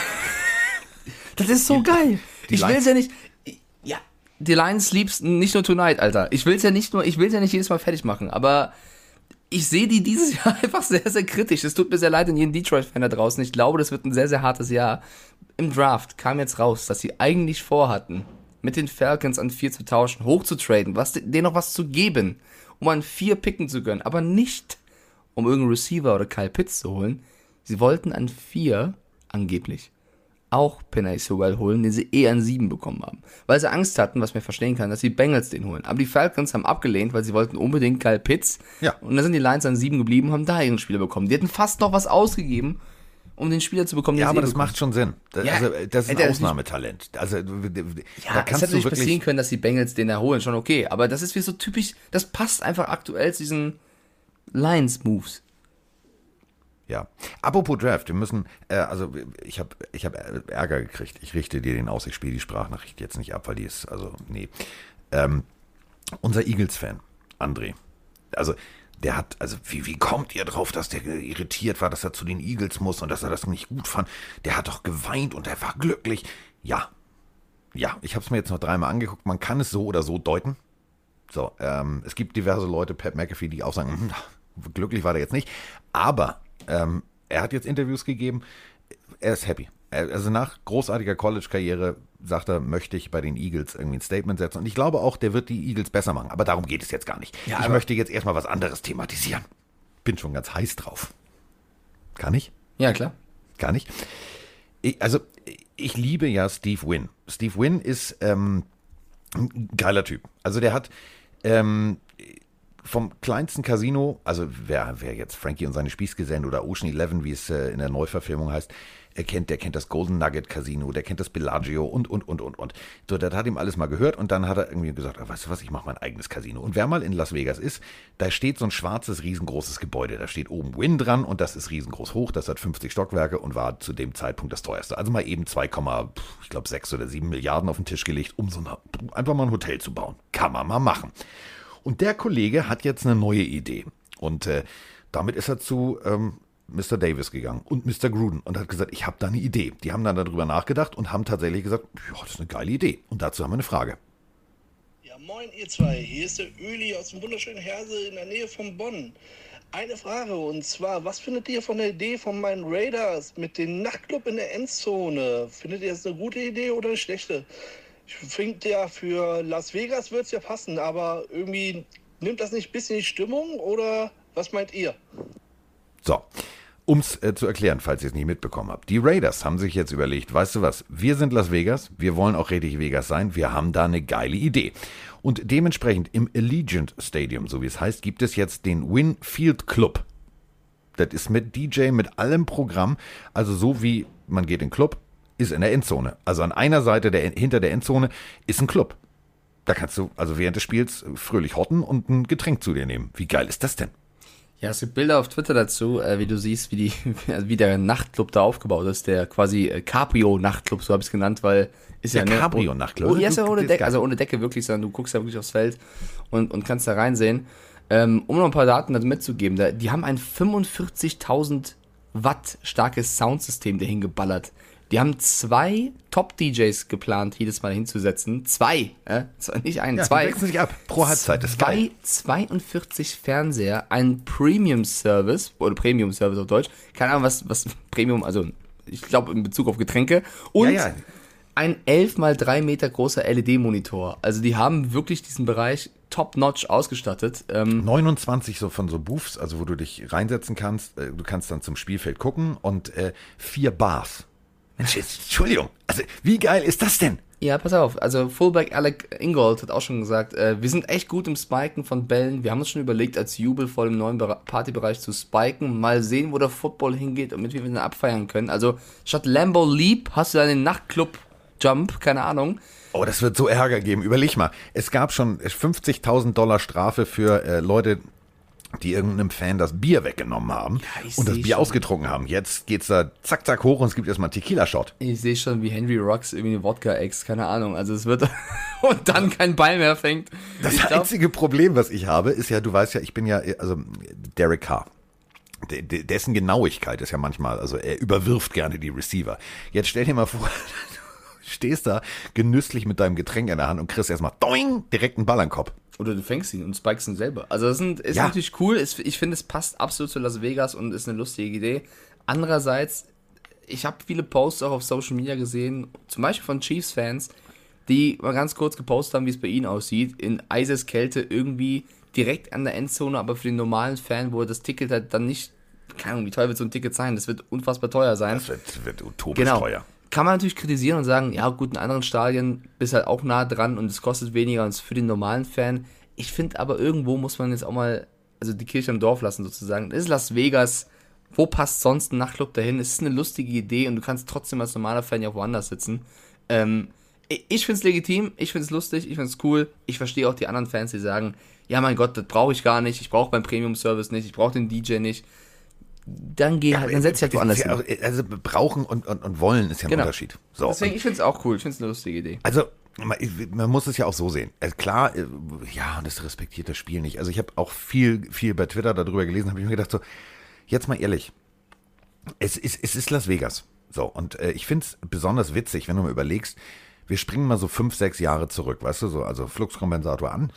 [laughs] das ist so geil. Ich Lines- will's ja nicht, ja, die Lines liebst nicht nur Tonight, Alter. Ich will's ja nicht nur, ich will's ja nicht jedes Mal fertig machen, aber ich sehe die dieses [laughs] Jahr einfach sehr, sehr kritisch. Es tut mir sehr leid an jeden Detroit-Fan da draußen. Ich glaube, das wird ein sehr, sehr hartes Jahr. Im Draft kam jetzt raus, dass sie eigentlich vorhatten, mit den Falcons an vier zu tauschen, hochzutraden, was, denen noch was zu geben, um an vier picken zu können, aber nicht, um irgendeinen Receiver oder Kyle Pitts zu holen. Sie wollten an vier, angeblich, auch Penny Sewell holen, den sie eh an sieben bekommen haben. Weil sie Angst hatten, was man verstehen kann, dass die Bengals den holen. Aber die Falcons haben abgelehnt, weil sie wollten unbedingt Kyle Pitts. Ja. Und dann sind die Lions an sieben geblieben, haben da ihren Spieler bekommen. Die hätten fast noch was ausgegeben, um den Spieler zu bekommen, den Ja, aber das bekommen. macht schon Sinn. Das, Ja, also, das ist ein Ausnahmetalent. Also, da Ja, es kannst hätte du natürlich passieren können, dass die Bengals den erholen, schon okay. Aber das ist wie so typisch, das passt einfach aktuell zu diesen Lions-Moves. Ja. Apropos Draft, wir müssen, äh, also ich habe ich hab Ärger gekriegt. Ich richte dir den aus, ich spiele die Sprachnachricht jetzt nicht ab, weil die ist, also, nee. Ähm, unser Eagles-Fan, André, also der hat, also wie, wie kommt ihr drauf, dass der irritiert war, dass er zu den Eagles muss und dass er das nicht gut fand? Der hat doch geweint und er war glücklich. Ja, ja, ich habe es mir jetzt noch dreimal angeguckt. Man kann es so oder so deuten. So, ähm, es gibt diverse Leute, Pat McAfee, die auch sagen, hm, glücklich war der jetzt nicht. Aber ähm, er hat jetzt Interviews gegeben. Er ist happy. Also nach großartiger College-Karriere sagt er, möchte ich bei den Eagles irgendwie ein Statement setzen. Und ich glaube auch, der wird die Eagles besser machen. Aber darum geht es jetzt gar nicht. Ja, ich möchte jetzt erstmal was anderes thematisieren. Bin schon ganz heiß drauf. Kann ich? Ja, klar. Gar nicht. Ich, also, ich liebe ja Steve Wynn. Steve Wynn ist ähm, ein geiler Typ. Also, der hat ähm, vom kleinsten Casino, also wer, wer jetzt Frankie und seine Spießgesellen oder Ocean Eleven, wie es äh, in der Neuverfilmung heißt, er kennt, der kennt das Golden Nugget Casino, der kennt das Bellagio und, und, und, und, und. So, das hat ihm alles mal gehört und dann hat er irgendwie gesagt, ah, weißt du was, ich mache mein eigenes Casino. Und wer mal in Las Vegas ist, da steht so ein schwarzes, riesengroßes Gebäude. Da steht oben Win dran und das ist riesengroß hoch, das hat 50 Stockwerke und war zu dem Zeitpunkt das teuerste. Also mal eben 2, ich glaube 6 oder 7 Milliarden auf den Tisch gelegt, um so eine, einfach mal ein Hotel zu bauen. Kann man mal machen. Und der Kollege hat jetzt eine neue Idee. Und äh, damit ist er zu ähm, Mr. Davis gegangen und Mr. Gruden und hat gesagt, ich habe da eine Idee. Die haben dann darüber nachgedacht und haben tatsächlich gesagt, ja, das ist eine geile Idee. Und dazu haben wir eine Frage. Ja, moin ihr zwei. Hier ist der Öli aus dem wunderschönen Herse in der Nähe von Bonn. Eine Frage und zwar, was findet ihr von der Idee von meinen Raiders mit dem Nachtclub in der Endzone? Findet ihr das eine gute Idee oder eine schlechte? Ich finde ja, für Las Vegas wird es ja passen, aber irgendwie nimmt das nicht ein bisschen die Stimmung oder was meint ihr? So, um es äh, zu erklären, falls ihr es nicht mitbekommen habt. Die Raiders haben sich jetzt überlegt, weißt du was, wir sind Las Vegas, wir wollen auch richtig Vegas sein, wir haben da eine geile Idee. Und dementsprechend im Allegiant Stadium, so wie es heißt, gibt es jetzt den Winfield Club. Das ist mit DJ, mit allem Programm, also so wie man geht in den Club, ist in der Endzone. Also an einer Seite der, hinter der Endzone ist ein Club. Da kannst du also während des Spiels fröhlich hotten und ein Getränk zu dir nehmen. Wie geil ist das denn? Ja, es gibt Bilder auf Twitter dazu, äh, wie du siehst, wie, die, [laughs] wie der Nachtclub da aufgebaut ist, der quasi äh, Caprio-Nachtclub, so habe ich es genannt, weil ist ja, Der ne- Cabrio-Nachtclub. Oh, ja, ist ja ohne Decke, also ohne Decke wirklich, sondern du guckst ja wirklich aufs Feld und, und kannst da reinsehen. Ähm, um noch ein paar Daten dazu mitzugeben, da, die haben ein 45.000 Watt starkes Soundsystem dahin geballert. Die haben zwei Top-DJs geplant, jedes Mal hinzusetzen. Zwei, äh? Nicht einen, Ja, zwei. sich ab. Pro Halbzeit, das ist geil. Zwei, 42 Fernseher, ein Premium-Service, oder Premium-Service auf Deutsch. Keine Ahnung, was, was Premium, also ich glaube in Bezug auf Getränke. Und Ja, ja. ein 11 mal 3 Meter großer LED-Monitor. Also die haben wirklich diesen Bereich top-notch ausgestattet. Ähm, 29 so von so Booths, also wo du dich reinsetzen kannst. Äh, Du kannst dann zum Spielfeld gucken und äh, vier Bars. Mensch, jetzt, Entschuldigung. Also, wie geil ist das denn? Ja, pass auf. Also Fullback Alec Ingold hat auch schon gesagt, äh, wir sind echt gut im Spiken von Bällen. Wir haben uns schon überlegt, als Jubel vor dem neuen Bere- Partybereich zu spiken. Mal sehen, wo der Football hingeht und mit wie wir den abfeiern können. Also statt Lambo Leap hast du einen Nachtclub Jump, keine Ahnung. Oh, das wird so Ärger geben. Überleg mal. Es gab schon 50.000 Dollar Strafe für äh, Leute, die irgendeinem Fan das Bier weggenommen haben ich und das Bier schon. ausgetrunken haben. Jetzt geht's da zack, zack hoch und es gibt erstmal einen Tequila-Shot. Ich sehe schon, wie Henry Rocks irgendwie eine Wodka-Ex, keine Ahnung. Also es wird [laughs] und dann kein Ball mehr fängt. Das Ich glaub- einzige Problem, was ich habe, ist ja, du weißt ja, ich bin ja, also Derek Carr. De- de- Dessen Genauigkeit ist ja manchmal, also er überwirft gerne die Receiver. Jetzt stell dir mal vor, [laughs] du stehst da genüsslich mit deinem Getränk in der Hand und kriegst erstmal doing, direkt einen Ball an den Kopf. Oder du fängst ihn und spikest ihn selber. Also das sind, ist Ja. natürlich cool. Ist, ich finde, es passt absolut zu Las Vegas und ist eine lustige Idee. Andererseits, ich habe viele Posts auch auf Social Media gesehen, zum Beispiel von Chiefs-Fans, die mal ganz kurz gepostet haben, wie es bei ihnen aussieht. In Eiseskälte irgendwie direkt an der Endzone, aber für den normalen Fan, wo das Ticket halt dann nicht, keine Ahnung, wie teuer wird so ein Ticket sein? Das wird unfassbar teuer sein. Das wird, wird utopisch Genau. teuer. Kann man natürlich kritisieren und sagen, ja gut, in anderen Stadien bist halt auch nah dran und es kostet weniger als für den normalen Fan. Ich finde aber irgendwo muss man jetzt auch mal, also die Kirche im Dorf lassen sozusagen. Das ist Las Vegas. Wo passt sonst ein Nachtclub dahin? Es ist eine lustige Idee und du kannst trotzdem als normaler Fan ja auch woanders sitzen. Ähm, ich finde es legitim, ich finde es lustig, ich finde es cool. Ich verstehe auch die anderen Fans, die sagen, ja mein Gott, das brauche ich gar nicht, ich brauche beim Premium-Service nicht, ich brauche den DJ nicht. Dann geh halt, dann setz dich halt woanders ja hin. Also brauchen und, und, und wollen ist ja ein Genau. Unterschied. So, Deswegen, ich finde es auch cool, ich finde es eine lustige Idee. Also, man, man muss es ja auch so sehen. Also klar, äh, ja, und das respektiert das Spiel nicht. Also ich habe auch viel, viel bei Twitter darüber gelesen, habe ich mir gedacht, so, jetzt mal ehrlich, es ist, es ist Las Vegas. So, und äh, ich finde es besonders witzig, wenn du mal überlegst, wir springen mal so fünf, sechs Jahre zurück, weißt du, so, also Fluxkompensator an.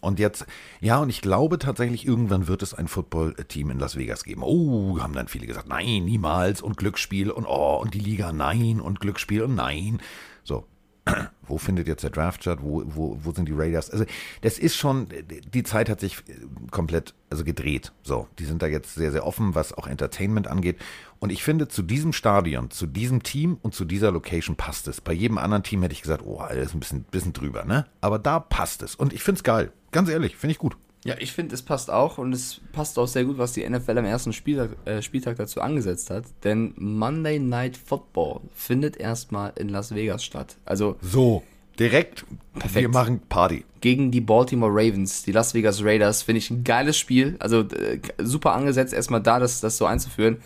Und jetzt, ja, und ich glaube tatsächlich, irgendwann wird es ein Football-Team in Las Vegas geben. Oh, haben dann viele gesagt, nein, niemals und Glücksspiel und oh, und die Liga, nein und Glücksspiel und nein. So, [clears throat] wo findet jetzt der Draft statt? Wo, wo, wo sind die Raiders? Also, das ist schon, die Zeit hat sich äh, komplett, also gedreht. So, die sind da jetzt sehr, sehr offen, was auch Entertainment angeht. Und ich finde, zu diesem Stadion, zu diesem Team und zu dieser Location passt es. Bei jedem anderen Team hätte ich gesagt, oh, das ist ein bisschen, bisschen drüber, ne? Aber da passt es. Und ich finde es geil. Ganz ehrlich, finde ich gut. Ja, ich finde, es passt auch und es passt auch sehr gut, was die NFL am ersten Spieltag, äh, Spieltag dazu angesetzt hat. Denn Monday Night Football findet erstmal in Las Vegas statt. Also So, direkt, Perfekt. wir machen Party. gegen die Baltimore Ravens, die Las Vegas Raiders, finde ich ein geiles Spiel. Also äh, super angesetzt, erstmal da, das, das so einzuführen.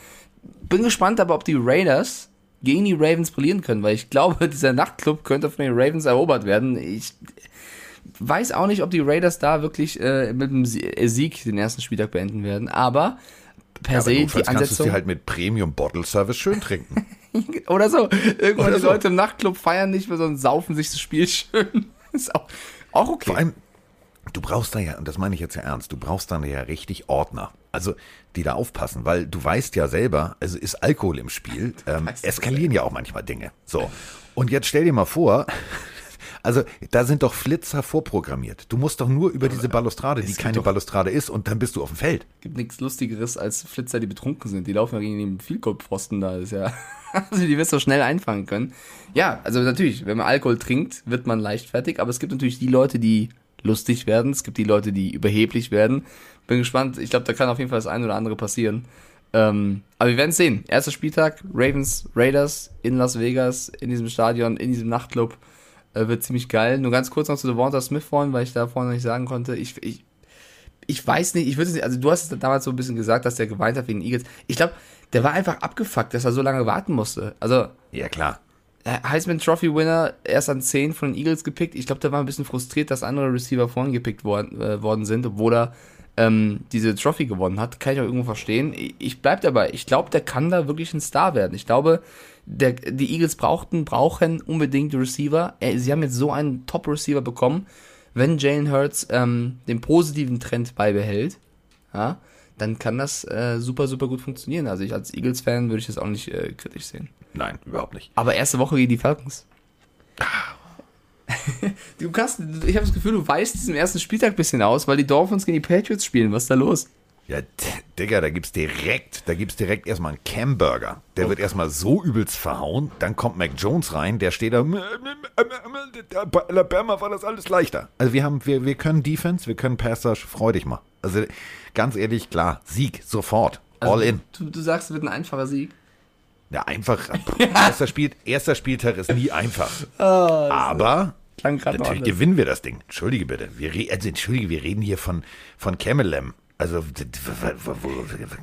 Bin gespannt aber, ob die Raiders gegen die Ravens brillieren können, weil ich glaube, [laughs] dieser Nachtclub könnte von den Ravens erobert werden. Ich weiß auch nicht, ob die Raiders da wirklich äh, mit einem äh, Sieg den ersten Spieltag beenden werden, aber per Aber se die notfalls kannst du Ansetzung sie halt mit Premium Bottle Service schön trinken. [laughs] oder so. Irgendwann Oder die so. Leute im Nachtclub feiern nicht mehr, sondern saufen sich das Spiel [laughs] schön. Ist auch, auch okay. Vor allem, du brauchst da ja, und das meine ich jetzt ja ernst, du brauchst da ja richtig Ordner. Also, die da aufpassen, weil du weißt ja selber, also ist Alkohol im Spiel, [laughs] ähm, eskalieren ja auch manchmal Dinge. So. Und jetzt stell dir mal vor, also da sind doch Flitzer vorprogrammiert. Du musst doch nur über diese Balustrade, die keine Balustrade ist, und dann bist du auf dem Feld. gibt nichts Lustigeres als Flitzer, die betrunken sind. Die laufen ja gegen den Vielkopfpfosten da. Ist ja, [laughs] also die wirst du schnell einfangen können. Ja, also natürlich, wenn man Alkohol trinkt, wird man leichtfertig, aber es gibt natürlich die Leute, die lustig werden. Es gibt die Leute, die überheblich werden. Bin gespannt. Ich glaube, da kann auf jeden Fall das eine oder andere passieren. Ähm, aber wir werden es sehen. Erster Spieltag, Ravens, Raiders in Las Vegas, in diesem Stadion, in diesem Nachtclub. Äh, wird ziemlich geil. Nur ganz kurz noch zu Devonta Smith vorhin, weil ich da vorhin noch nicht sagen konnte. Ich, ich ich weiß nicht, ich würde nicht, also du hast damals so ein bisschen gesagt, dass der geweint hat wegen den Eagles. Ich glaube, der war einfach abgefuckt, dass er so lange warten musste. Also, Ja, klar. äh, Heisman Trophy Winner erst an 10 von den Eagles gepickt. Ich glaube, der war ein bisschen frustriert, dass andere Receiver vorhin gepickt worden, äh, worden sind, obwohl er ähm, diese Trophy gewonnen hat. Kann ich auch irgendwo verstehen. Ich, bleib dabei. Ich glaube, der kann da wirklich ein Star werden. Ich glaube, der, die Eagles brauchten, brauchen unbedingt Receiver. Sie haben jetzt so einen Top-Receiver bekommen. Wenn Jalen Hurts ähm, den positiven Trend beibehält, ja, dann kann das äh, super, super gut funktionieren. Also ich als Eagles-Fan würde ich das auch nicht äh, kritisch sehen. Nein, überhaupt nicht. Aber erste Woche gegen die Falcons. [laughs] du kannst, ich habe das Gefühl, du weißt diesem ersten Spieltag ein bisschen aus, weil die Dolphins gegen die Patriots spielen. Was ist da los? Ja, Digga, da gibt's direkt, da gibt's direkt erstmal einen Camburger. Der wird erstmal so übelst verhauen, dann kommt Mac Jones rein, der steht da, bei Alabama war das alles leichter. Also wir haben, wir, wir können Defense, wir können Passer, freu dich mal. Also ganz ehrlich, klar, Sieg, sofort, all in. Du, du sagst, es wird ein einfacher Sieg. Ja, einfach, [laughs] erster, Spiel, erster Spieltag ist nie einfach. Aber Klang gerade natürlich anders. gewinnen wir das Ding. Entschuldige bitte. Wir also, entschuldige, wir reden hier von, von Camelem. Also,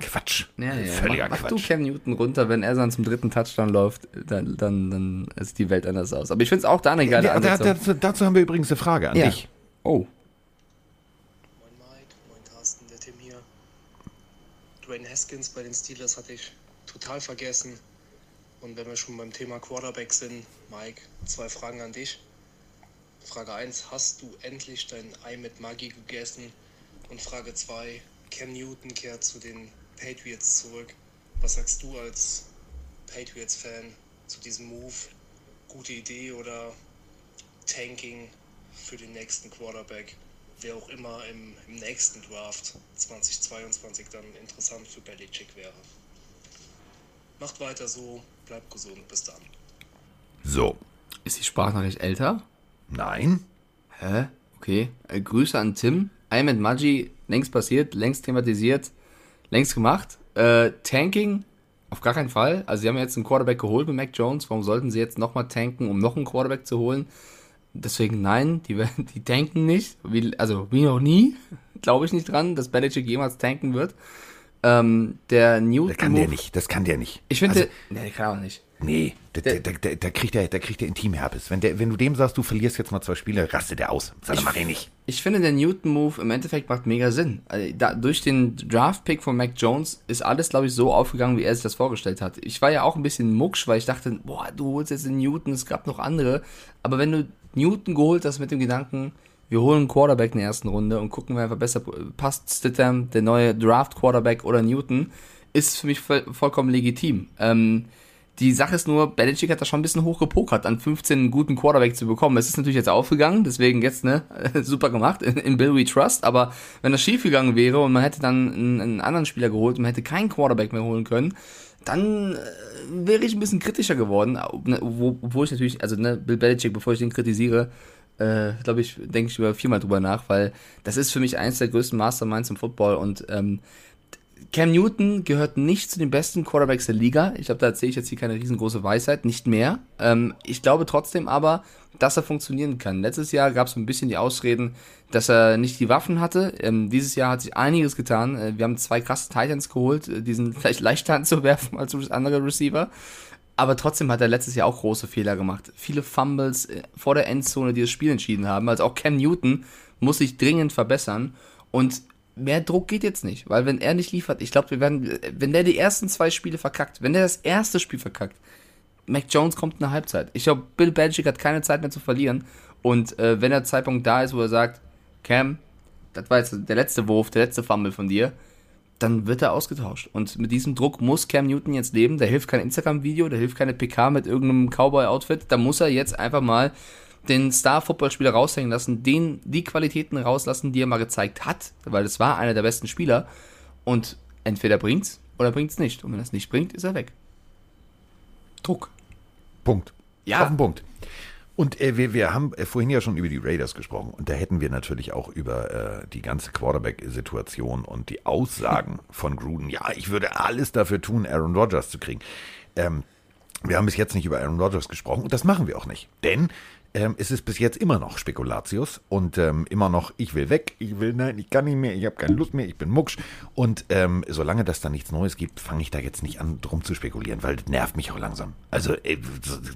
Quatsch. Ja, ja, Völliger mach, mach du Quatsch. Cam Newton runter, wenn er dann zum dritten Touchdown läuft, dann, dann, dann ist die Welt anders aus. Aber ich finde es auch da eine geile Ja, da, Ansetzung. dazu, dazu haben wir übrigens eine Frage an Ja. dich. Oh, Moin Mike, moin Carsten, der Tim hier. Dwayne Haskins bei den Steelers hatte ich total vergessen. Und wenn wir schon beim Thema Quarterback sind, Mike, zwei Fragen an dich. Frage 1, hast du endlich dein Ei mit Maggi gegessen? Und Frage 2, Cam Newton kehrt zu den Patriots zurück. Was sagst du als Patriots-Fan zu diesem Move? Gute Idee oder Tanking für den nächsten Quarterback, wer auch immer im, im nächsten Draft 2022 dann interessant für Belichick wäre. Macht weiter so, bleibt gesund, bis dann. So. ist die Sprachnachricht älter? Nein. Hä? Okay. Äh, Grüße an Tim. Ayman Maggi, längst passiert, längst thematisiert, längst gemacht. Äh, Tanking, auf gar keinen Fall. Also sie haben jetzt einen Quarterback geholt mit Mac Jones. Warum sollten sie jetzt nochmal tanken, um noch einen Quarterback zu holen? Deswegen nein, die, werden- [laughs] die tanken nicht. Wie, also wie noch nie. [laughs] Glaube ich nicht dran, dass Belichick jemals tanken wird. Ähm, der Newton Das kann der nicht. Das kann der nicht. Ich finde, Also, nee, der kann auch nicht. Nee, da, da, da, da, kriegt der, da kriegt der Intimherpes. Wenn, der, wenn du dem sagst, du verlierst jetzt mal zwei Spiele, rastet der aus. Sag doch, mach ich nicht. Ich finde, der Newton-Move im Endeffekt macht mega Sinn. Also, da, durch den Draft-Pick von Mac Jones ist alles, glaube ich, so aufgegangen, wie er sich das vorgestellt hat. Ich war ja auch ein bisschen mucksch, weil ich dachte, boah, du holst jetzt den Newton, es gab noch andere. Aber wenn du Newton geholt hast mit dem Gedanken, wir holen einen Quarterback in der ersten Runde und gucken, wer einfach besser passt, Stidham, der neue Draft-Quarterback oder Newton, ist für mich voll, vollkommen legitim. Ähm, die Sache ist nur, Belichick hat da schon ein bisschen hochgepokert, an 15 einen guten Quarterback zu bekommen. Es ist natürlich jetzt aufgegangen, deswegen jetzt, ne, [laughs] super gemacht, in, in Bill We Trust, aber wenn das schief gegangen wäre und man hätte dann einen, einen anderen Spieler geholt und man hätte keinen Quarterback mehr holen können, dann äh, wäre ich ein bisschen kritischer geworden, ne, wo, obwohl ich natürlich, also ne, Bill Belichick, bevor ich den kritisiere, äh, glaube ich, denke ich über viermal drüber nach, weil das ist für mich eins der größten Masterminds im Football und ähm, Cam Newton gehört nicht zu den besten Quarterbacks der Liga. Ich glaube, da erzähle ich jetzt hier keine riesengroße Weisheit, nicht mehr. Ähm, ich glaube trotzdem aber, dass er funktionieren kann. Letztes Jahr gab es ein bisschen die Ausreden, dass er nicht die Waffen hatte. Ähm, dieses Jahr hat sich einiges getan. Äh, wir haben zwei krasse Titans geholt, äh, die sind [laughs] vielleicht leichter anzuwerfen als andere Receiver. Aber trotzdem hat er letztes Jahr auch große Fehler gemacht. Viele Fumbles äh, vor der Endzone, die das Spiel entschieden haben. Also auch Cam Newton muss sich dringend verbessern. Und mehr Druck geht jetzt nicht. Weil wenn er nicht liefert, ich glaube, wir werden, wenn der die ersten zwei Spiele verkackt, wenn der das erste Spiel verkackt, Mac Jones kommt in der Halbzeit. Ich glaube, Bill Belichick hat keine Zeit mehr zu verlieren. Und äh, wenn der Zeitpunkt da ist, wo er sagt, Cam, das war jetzt der letzte Wurf, der letzte Fumble von dir, dann wird er ausgetauscht. Und mit diesem Druck muss Cam Newton jetzt leben. Da hilft kein Instagram-Video, da hilft keine PK mit irgendeinem Cowboy-Outfit. Da muss er jetzt einfach mal den Star-Footballspieler raushängen lassen, den, die Qualitäten rauslassen, die er mal gezeigt hat, weil das war einer der besten Spieler. Und entweder bringt's oder bringt's nicht. Und wenn er es nicht bringt, ist er weg. Druck. Punkt. Ja. Auf den Punkt. Und äh, wir, wir haben äh, vorhin ja schon über die Raiders gesprochen und da hätten wir natürlich auch über äh, die ganze Quarterback-Situation und die Aussagen [laughs] von Gruden. Ja, ich würde alles dafür tun, Aaron Rodgers zu kriegen. Ähm, Wir haben bis jetzt nicht über Aaron Rodgers gesprochen und das machen wir auch nicht. Denn ähm, es ist bis jetzt immer noch Spekulatius und ähm, immer noch, ich will weg, ich will, nein, ich kann nicht mehr, ich habe keine Lust mehr, ich bin mucksch. Und ähm, solange das da nichts Neues gibt, fange ich da jetzt nicht an, drum zu spekulieren, weil das nervt mich auch langsam. Also äh,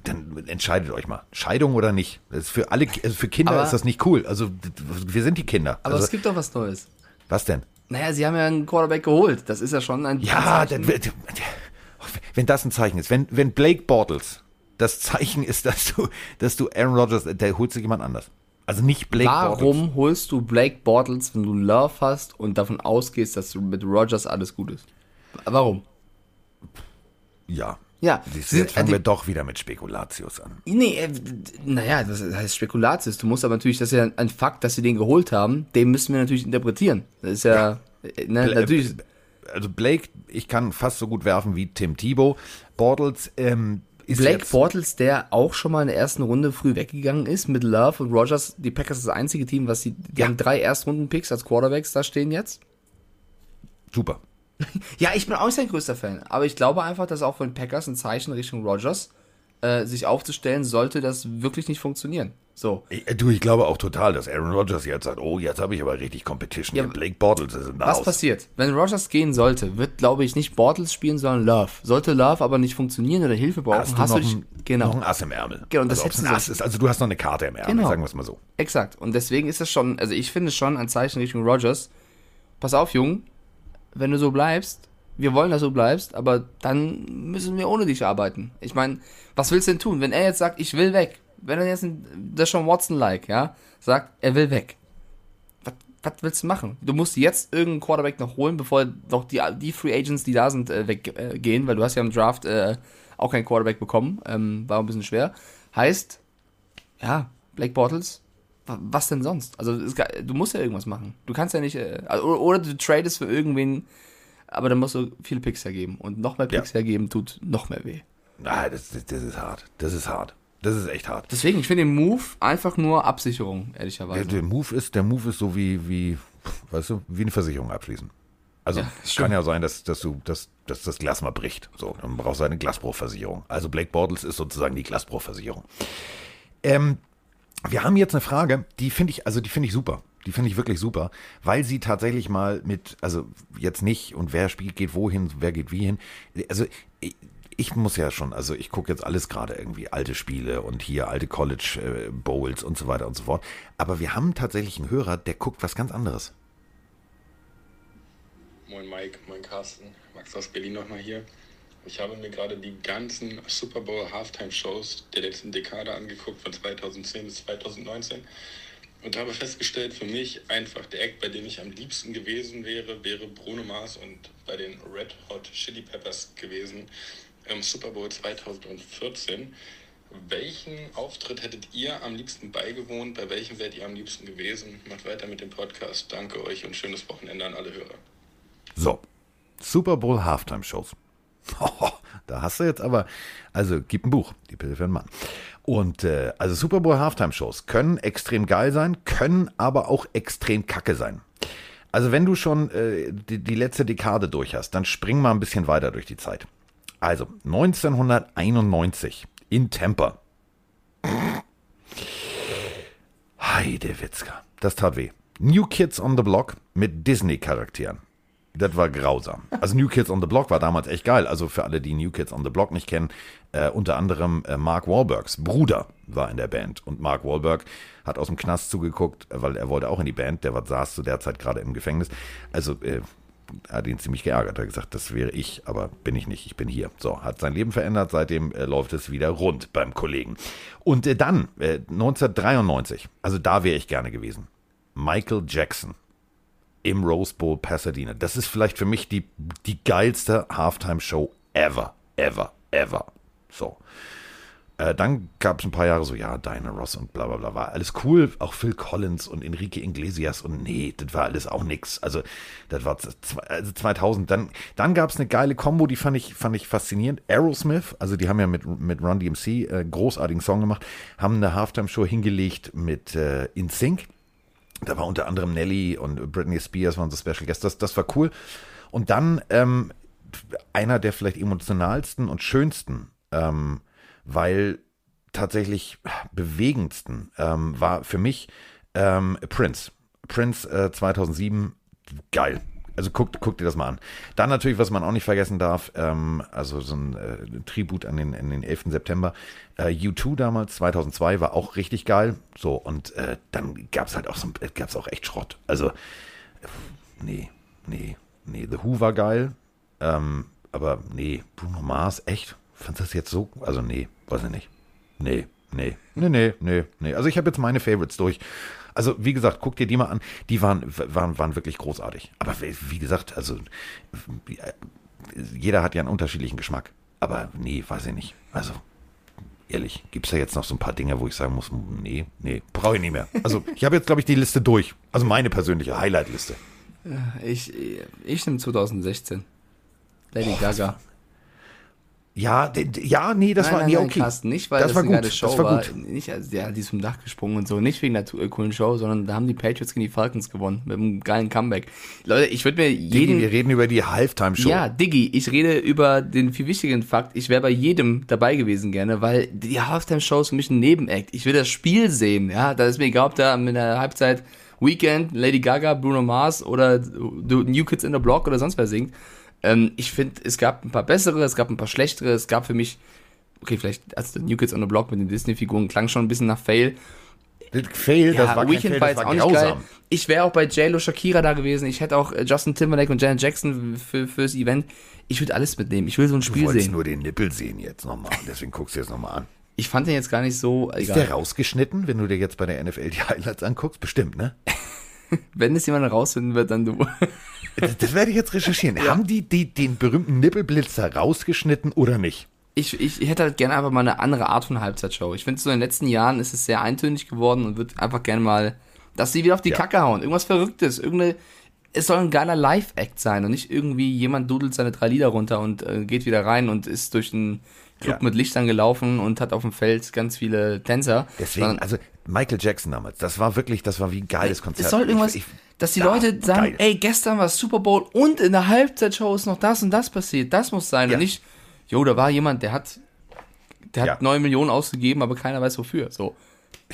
dann entscheidet euch mal. Scheidung oder nicht. Für alle, also für Kinder Aber- ist das nicht cool. Also wir sind die Kinder. Aber also, es gibt doch was Neues. was denn? Naja, sie haben ja einen Quarterback geholt. Das ist ja schon ein Ja, das, wenn das ein Zeichen ist, wenn, wenn Blake Bortles das Zeichen ist, dass du, dass du Aaron Rodgers, der holt sich jemand anders. Also nicht Blake Bortles. Warum holst du Blake Bortles, wenn du Love hast und davon ausgehst, dass du mit Rogers alles gut ist? Warum? Ja. Ja, du, jetzt fangen die- wir doch wieder mit Spekulatius an. Nee, äh, naja, das heißt Spekulatius. Du musst aber natürlich, das ist ja ein Fakt, dass sie den geholt haben, den müssen wir natürlich interpretieren. Das ist ja, äh, ne, natürlich. Also Blake, ich kann fast so gut werfen wie Tim Thibault. Bortles ähm, ist Blake jetzt, Bortles, der auch schon mal in der ersten Runde früh weggegangen ist mit Love und Rogers. Die Packers ist das einzige Team, was sie, die Ja. haben drei Erstrunden-Picks als Quarterbacks da stehen jetzt. super. [laughs] Ja, ich bin auch nicht sein größter Fan, aber ich glaube einfach, dass auch von Packers ein Zeichen Richtung Rogers äh, sich aufzustellen, sollte das wirklich nicht funktionieren. So. Ich, äh, du, ich glaube auch total, dass Aaron Rodgers jetzt sagt, oh, jetzt habe ich aber richtig Competition. Ja. Blake Bortles ist in Was Haus. passiert? Wenn Rogers gehen sollte, wird, glaube ich, nicht Bortles spielen, sondern Love. Sollte Love aber nicht funktionieren oder Hilfe brauchen, Hast hast, du noch, dich. ein, genau. noch ein Ass im Ärmel. Genau, und das also, ob's hättest ein du Ass ist, also du hast noch eine Karte im Ärmel, Genau. sagen wir es mal so. Exakt. Und deswegen ist es schon, also ich finde es schon ein Zeichen Richtung Rogers. Pass auf, Jung, wenn du so bleibst, wir wollen, dass du bleibst, aber dann müssen wir ohne dich arbeiten. Ich meine, was willst du denn tun? Wenn er jetzt sagt, ich will weg, wenn er jetzt ein Deshaun Watson-like, ja, sagt, er will weg. Was, was willst du machen? Du musst jetzt irgendeinen Quarterback noch holen, bevor doch die, die Free Agents, die da sind, äh, weggehen, äh, weil du hast ja im Draft äh, auch keinen Quarterback bekommen. Ähm, war ein bisschen schwer. Heißt, ja, Blake Bortles, wa- was denn sonst? Also es, du musst ja irgendwas machen. Du kannst ja nicht, äh, also, oder, oder du tradest für irgendwen, aber dann musst du viele Picks hergeben. Und noch mehr Picks Ja. hergeben tut noch mehr weh. Ah, das, das, das ist hart. Das ist hart. Das ist echt hart. Deswegen, ich finde den Move einfach nur Absicherung, Der, ehrlicherweise. der Move ist, der Move ist so wie, wie, weißt du, wie eine Versicherung abschließen. Also Ja, kann ja sein, dass, dass du, dass, dass das Glas mal bricht. So, dann brauchst du eine Glasbruchversicherung. Also Blake Bortles ist sozusagen die Glasbruchversicherung. Ähm, wir haben jetzt eine Frage, die finde ich, also die finde ich super. Die finde ich wirklich super, weil sie tatsächlich mal mit, also jetzt nicht und wer spielt, geht wohin, wer geht wie hin. Also ich, muss ja schon, also ich gucke jetzt alles gerade irgendwie alte Spiele und hier alte College äh, Bowls und so weiter und so fort. Aber wir haben tatsächlich einen Hörer, der guckt was ganz anderes. Moin Mike, moin Carsten, Max aus Berlin nochmal hier. Ich habe mir gerade die ganzen Super Bowl Halftime Shows der letzten Dekade angeguckt, von 2010 bis 2019. Und habe festgestellt, für mich einfach der Act, bei dem ich am liebsten gewesen wäre, wäre Bruno Mars und bei den Red Hot Chili Peppers gewesen im Super Bowl 2014. Welchen Auftritt hättet ihr am liebsten beigewohnt? Bei welchem wärt ihr am liebsten gewesen? Macht weiter mit dem Podcast. Danke euch und schönes Wochenende an alle Hörer. So, Super Bowl Halftime Shows. [laughs] da hast du jetzt aber, also gib ein Buch, die Pille für einen Mann. Und äh, also Super Bowl Halftime Shows können extrem geil sein, können aber auch extrem kacke sein. Also wenn du schon äh, die, die letzte Dekade durch hast, dann spring mal ein bisschen weiter durch die Zeit. Also 1991 in Tampa. Heidewitzka, das tat weh. New Kids on the Block mit Disney-Charakteren. Das war grausam. Also New Kids on the Block war damals echt geil. Also für alle, die New Kids on the Block nicht kennen, äh, unter anderem äh, Mark Wahlbergs Bruder war in der Band. Und Mark Wahlberg hat aus dem Knast zugeguckt, weil er wollte auch in die Band. Der saß zu der Zeit gerade im Gefängnis. Also äh, hat ihn ziemlich geärgert. Er hat gesagt, das wäre ich, aber bin ich nicht. Ich bin hier. So, hat sein Leben verändert. Seitdem äh, läuft es wieder rund beim Kollegen. Und äh, dann, äh, 1993, also da wäre ich gerne gewesen. Michael Jackson im Rose Bowl Pasadena. Das ist vielleicht für mich die, die geilste Halftime-Show ever, ever, ever. So. Äh, dann gab es ein paar Jahre so, ja, Diana Ross und bla bla bla. War alles cool. Auch Phil Collins und Enrique Iglesias und nee, das war alles auch nix. Also, das war also 2000. Dann, dann gab es eine geile Combo, die fand ich, fand ich faszinierend. Aerosmith, also die haben ja mit, mit Run DMC äh, großartigen Song gemacht, haben eine Halftime-Show hingelegt mit äh, In Sync. Da war unter anderem Nelly und Britney Spears waren so Special Guests. Das, das war cool. Und dann ähm, einer der vielleicht emotionalsten und schönsten ähm, weil tatsächlich bewegendsten ähm, war für mich ähm, Prince. Prince äh, 2007, geil. Also guckt, guckt dir das mal an. Dann natürlich, was man auch nicht vergessen darf, ähm, also so ein äh, Tribut an den, an den 11. September. Äh, U2 damals, 2002, war auch richtig geil. So, und äh, dann gab es halt auch so, äh, gab's auch echt Schrott. Also, nee, nee, nee. The Who war geil, ähm, aber nee, Bruno Mars, echt? Fandest du das jetzt so? Also, nee, weiß ich nicht. Nee, nee, nee, nee, nee, nee. Also, ich habe jetzt meine Favorites durch. Also, wie gesagt, guck dir die mal an. Die waren, waren, waren wirklich großartig. Aber wie gesagt, also, äh, jeder hat ja einen unterschiedlichen Geschmack. Aber nee, weiß ich nicht. Also, ehrlich, gibt es da jetzt noch so ein paar Dinge, wo ich sagen muss, nee, nee, brauche ich nicht mehr. Also, ich habe jetzt, glaube ich, die Liste durch. Also, meine persönliche Highlight-Liste. Ich, ich nehme 2016. Lady Gaga. Ja, ja, nee, das war, nee, okay. Carsten, nicht, weil Das das, war eine gut, Show das war war. gut. Nicht, also, ja, die ist vom Dach gesprungen und so. Nicht wegen der äh, coolen Show, sondern da haben die Patriots gegen die Falcons gewonnen. Mit einem geilen Comeback. Leute, ich würde mir jeden. wir reden über die Halftime-Show. Ja, Diggi, ich rede über den viel wichtigeren Fakt. Ich wäre bei jedem dabei gewesen gerne, weil die Halftime-Show ist für mich ein Nebenact. Ich will das Spiel sehen, ja. Da ist mir egal, ob da mit der Halbzeit Weekend, Lady Gaga, Bruno Mars oder New Kids in the Block oder sonst wer singt. Ähm, ich finde, es gab ein paar bessere, es gab ein paar schlechtere, es gab für mich, okay, vielleicht, also New Kids on the Block mit den Disney-Figuren klang schon ein bisschen nach Fail. Das Fail, das Ja, war kein Weekend Fail, war das jetzt war auch nicht geil. grausam. Ich wäre auch bei JLo Shakira da gewesen. Ich hätte auch äh, Justin Timberlake und Janet Jackson für, fürs Event. Ich würde alles mitnehmen. Ich will so ein Du Spiel wolltest sehen. nur den Nippel sehen jetzt nochmal. Deswegen guckst du jetzt nochmal an. Ich fand den jetzt gar nicht so Ist egal. der rausgeschnitten, wenn du dir jetzt bei der NFL die Highlights anguckst? Bestimmt, ne? [laughs] [laughs] Wenn es jemand rausfinden wird, dann du. Das, das werde ich jetzt recherchieren. [laughs] Haben die, die den berühmten Nippelblitzer rausgeschnitten oder nicht? Ich, ich, hätte halt gerne einfach mal eine andere Art von Halbzeitshow. Ich finde, so in den letzten Jahren ist es sehr eintönig geworden und würde einfach gerne mal, dass sie wieder auf die Ja. Kacke hauen. Irgendwas Verrücktes. Irgendeine, es soll ein geiler Live-Act sein und nicht irgendwie jemand dudelt seine drei Lieder runter und äh, geht wieder rein und ist durch einen Club Ja. mit Lichtern gelaufen und hat auf dem Feld ganz viele Tänzer. Deswegen, also Michael Jackson damals, das war wirklich, das war wie ein geiles Konzert. es soll irgendwas, Ich- ich- dass die Ja, Leute sagen, geil. ey, gestern war Super Bowl und in der Halbzeitshow ist noch das und das passiert. Das muss sein. Ja. Und nicht, jo, da war jemand, der hat, der hat Ja. neun Millionen ausgegeben, aber keiner weiß wofür. So.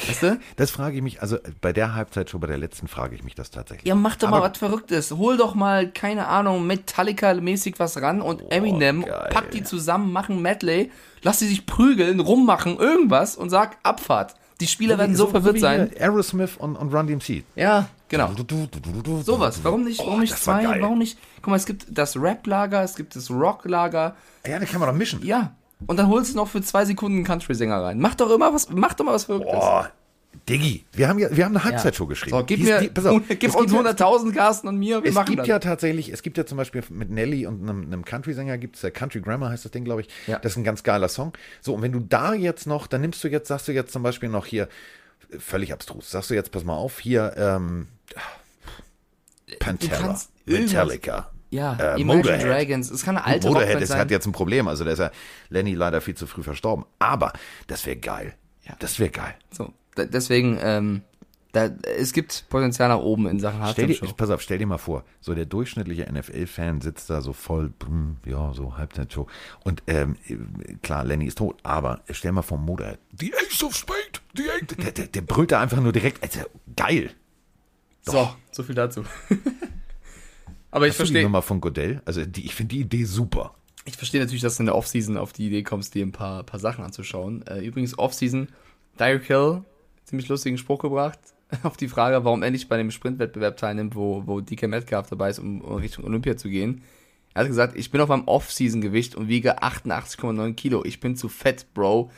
Weißt du? [laughs] Das frage ich mich, also bei der Halbzeitshow, bei der letzten frage ich mich das tatsächlich. Ja, mach doch mal Aber- was Verrücktes. Hol doch mal, keine Ahnung, Metallica-mäßig was ran und Eminem, geil. pack die zusammen, mach ein Medley, lass die sich prügeln, rummachen, irgendwas und sag Abfahrt. Die Spieler werden so, verwirrt wie sein. Aerosmith und, und Run DMC. Ja, genau. So Sowas. Warum nicht, warum nicht das war zwei? geil. Warum nicht? Guck mal, es gibt das Rap-Lager, es gibt das Rock-Lager. Ja, da kann man doch mischen. Ja. Und dann holst du noch für zwei Sekunden einen Country-Sänger rein. Mach doch immer was, mach doch mal was Verrücktes. Boah, Diggi, wir haben ja, wir haben eine Halbzeitshow geschrieben. So, gib Die ist- mir, die, pass auf, gib uns gibt ja- 100.000 Carsten und mir, wir Es machen gibt das. ja tatsächlich, es gibt ja zum Beispiel mit Nelly und einem, einem Country-Sänger gibt es, Country Grammar heißt das Ding, glaube ich. Ja. Das ist ein ganz geiler Song. So, und wenn du da jetzt noch, dann nimmst du jetzt, sagst du jetzt zum Beispiel noch hier, völlig abstrus, sagst du jetzt, pass mal auf, hier, ähm, Pantera, Metallica. ja, äh, Imagine Motorhead. Dragons. Es kann eine alte Motorhead Rockband ist, sein. hat jetzt ein Problem, also der ist ja Lenny leider viel zu früh verstorben. Aber das wäre geil. Ja. Das wäre geil. So, da, deswegen, ähm, da, es gibt Potenzial nach oben in Sachen Stell dir, Halftime-Show. pass auf, stell dir mal vor, so der durchschnittliche NFL-Fan sitzt da so voll, hm, ja, so Halbzeitshow. Und ähm, klar, Lenny ist tot, aber stell mal vor, Motorhead. The Ace of Spade, the Ace. Der, der, der brüllt da einfach nur direkt, also, geil. So, so viel dazu. [laughs] Aber ich du die verstehe, Nummer von Godell? Also, die, ich finde die Idee super. ich verstehe natürlich, dass du in der Offseason auf die Idee kommst, dir ein paar, paar Sachen anzuschauen. Äh, übrigens, Offseason, Derek Hill, ziemlich lustigen Spruch gebracht, [laughs] auf die Frage, warum er nicht bei dem Sprintwettbewerb teilnimmt, wo, wo DK Metcalf dabei ist, um, Richtung Olympia zu gehen. Er hat gesagt, ich bin auf meinem Off-Season-Gewicht und wiege 88,9 Kilo. Ich bin zu fett, Bro.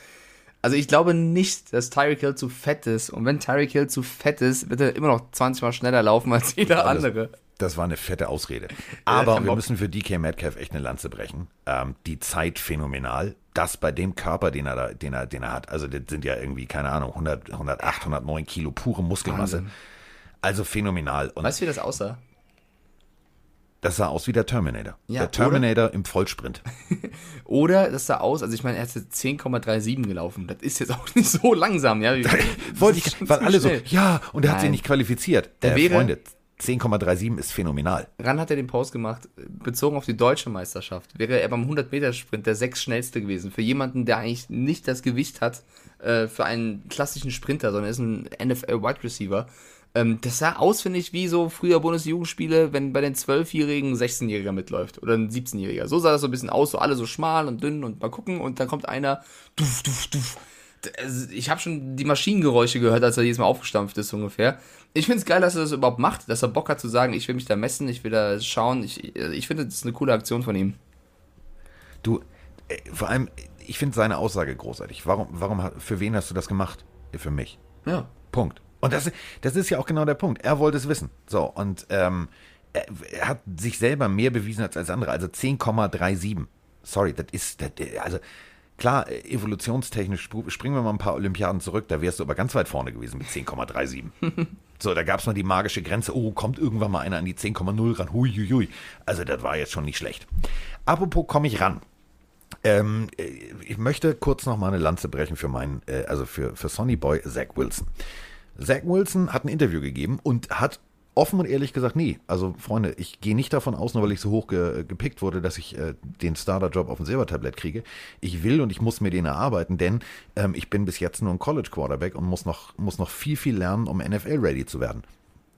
Also ich glaube nicht, dass Tyreek Hill zu fett ist. Und wenn Tyreek Hill zu fett ist, wird er immer noch 20 Mal schneller laufen als jeder andere. Das war eine fette Ausrede. [laughs] Aber kein wir müssen für DK Metcalf echt eine Lanze brechen. Ähm, die Zeit phänomenal. Das bei dem Körper, den er, da, den er, den er hat. Also das sind ja irgendwie, keine Ahnung, 100, 108, 109 Kilo pure Muskelmasse. Wahnsinn. Also phänomenal. Und Weißt du, wie das aussah? das sah aus wie der Terminator. Ja, der Terminator im Vollsprint. [laughs] Oder das sah aus, also ich meine, er ist jetzt 10,37 gelaufen. Das ist jetzt auch nicht so langsam, ja. [laughs] Wollte ich, weil alle so, schnell. ja, und er hat sich nicht qualifiziert. Der äh, wäre- Freunde, 10,37 ist phänomenal. Ran hat er den Post gemacht, bezogen auf die deutsche Meisterschaft. Wäre er beim 100-Meter-Sprint der sechs schnellste gewesen. Für jemanden, der eigentlich nicht das Gewicht hat äh, für einen klassischen Sprinter, sondern ist ein NFL-Wide Receiver. Ähm, das sah aus, finde ich, wie so früher Bundesjugendspiele, wenn bei den 12-Jährigen ein 16-Jähriger mitläuft oder ein 17-Jähriger. So sah das so ein bisschen aus, so alle so schmal und dünn und mal gucken und dann kommt einer, duf, duf, duf. Also, Ich habe schon die Maschinengeräusche gehört, als er jedes Mal aufgestampft ist ungefähr. Ich finde es geil, dass er das überhaupt macht, dass er Bock hat zu sagen, ich will mich da messen, ich will da schauen. Ich, ich finde, das ist eine coole Aktion von ihm. Du, äh, vor allem, ich finde seine Aussage großartig. Warum, warum, für wen hast du das gemacht? Für mich. Ja. Punkt. Und das, das ist ja auch genau der Punkt. Er wollte es wissen. So, und ähm, er, er hat sich selber mehr bewiesen als als andere. Also 10,37. Sorry, das ist, das, also klar, evolutionstechnisch springen wir mal ein paar Olympiaden zurück, da wärst du aber ganz weit vorne gewesen mit 10,37. [laughs] so, da gab es mal die magische Grenze, oh, kommt irgendwann mal einer an die 10,0 ran. Hui, hui, hui. Also das war jetzt schon nicht schlecht. Apropos komme ich ran. Ähm, äh, ich möchte kurz noch mal eine Lanze brechen für meinen, äh, also für, für Sonny Boy Zach Wilson. Zach Wilson hat ein Interview gegeben und hat offen und ehrlich gesagt, nee, also Freunde, ich gehe nicht davon aus, nur weil ich so hoch ge gepickt wurde, dass ich äh, den Starter-Job auf dem Silbertablett kriege. Ich will und ich muss mir den erarbeiten, denn ähm, ich bin bis jetzt nur ein College-Quarterback und muss noch, muss noch viel, viel lernen, um NFL-ready zu werden.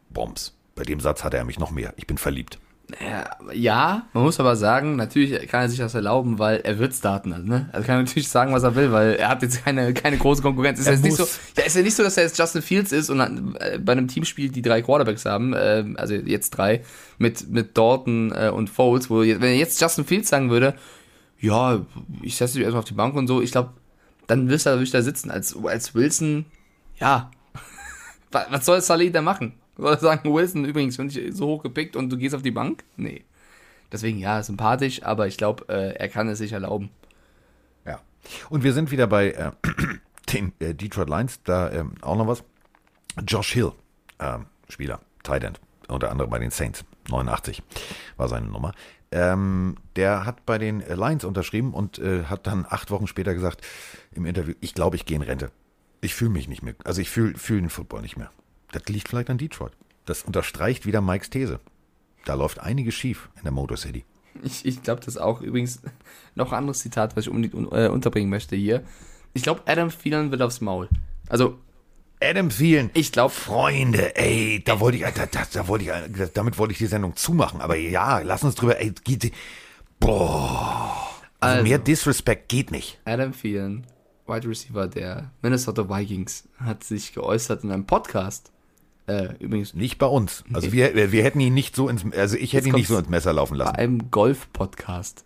Bombs. Bei dem Satz hatte er mich noch mehr. Ich bin verliebt. Ja, ja, man muss aber sagen, natürlich kann er sich das erlauben, weil er wird starten. Also, ne? also kann er natürlich sagen, was er will, weil er hat jetzt keine, keine große Konkurrenz. Ist Er nicht so, ja, ist ja nicht so, dass er jetzt Justin Fields ist und äh, bei einem Team spielt, die drei Quarterbacks haben, äh, also jetzt drei, mit, mit Dalton äh, und Foles, wo, wenn er jetzt Justin Fields sagen würde, ja, ich setze dich erstmal auf die Bank und so, ich glaube, dann wirst du da, wirklich da sitzen. Als, als Wilson, ja, [laughs] was, soll Saleh da machen? Soll sagen, Wilson, übrigens, bin ich so hoch gepickt und du gehst auf die Bank? Nee. Deswegen, ja, sympathisch, aber ich glaube, äh, er kann es sich erlauben. Ja. Und wir sind wieder bei äh, [clears throat] den äh, Detroit Lions, da ähm, auch noch was. Josh Hill, ähm, Spieler, Tight End, unter anderem bei den Saints, 89 war seine Nummer. Ähm, der hat bei den äh, Lions unterschrieben und äh, hat dann acht Wochen später gesagt im Interview, ich glaube, ich gehe in Rente. Ich fühle mich nicht mehr, also ich fühle fühl den Football nicht mehr. Das liegt vielleicht an Detroit. Das unterstreicht wieder Mikes These. Da läuft einiges schief in der Motor City. Ich, ich glaube das auch. Übrigens, noch ein anderes Zitat, was ich unbedingt un äh, unterbringen möchte hier. Ich glaube, Adam Thielen wird aufs Maul. Also, Adam Thielen. ich glaube, Freunde, ey, da wollte ich, da, da, da wollte ich, damit wollte ich die Sendung zumachen. Aber ja, lass uns drüber, ey, geht, boah. Also, Also. mehr Disrespect geht nicht. Adam Thielen, Wide Receiver der Minnesota Vikings, hat sich geäußert in einem Podcast. Äh, übrigens Nicht bei uns. Also wir, wir hätten ihn nicht so ins, also ich hätte ihn nicht so ins Messer laufen bei lassen. einem Golf-Podcast.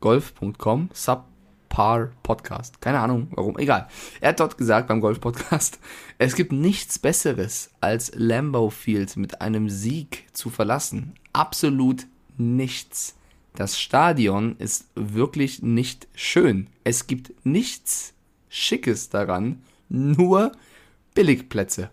Golf.com, Subpar Podcast. Keine Ahnung, warum. Egal. Er hat dort gesagt beim Golf-Podcast, [laughs] es gibt nichts Besseres, als Lambeau Field mit einem Sieg zu verlassen. Absolut nichts. Das Stadion ist wirklich nicht schön. Es gibt nichts Schickes daran, nur Billigplätze.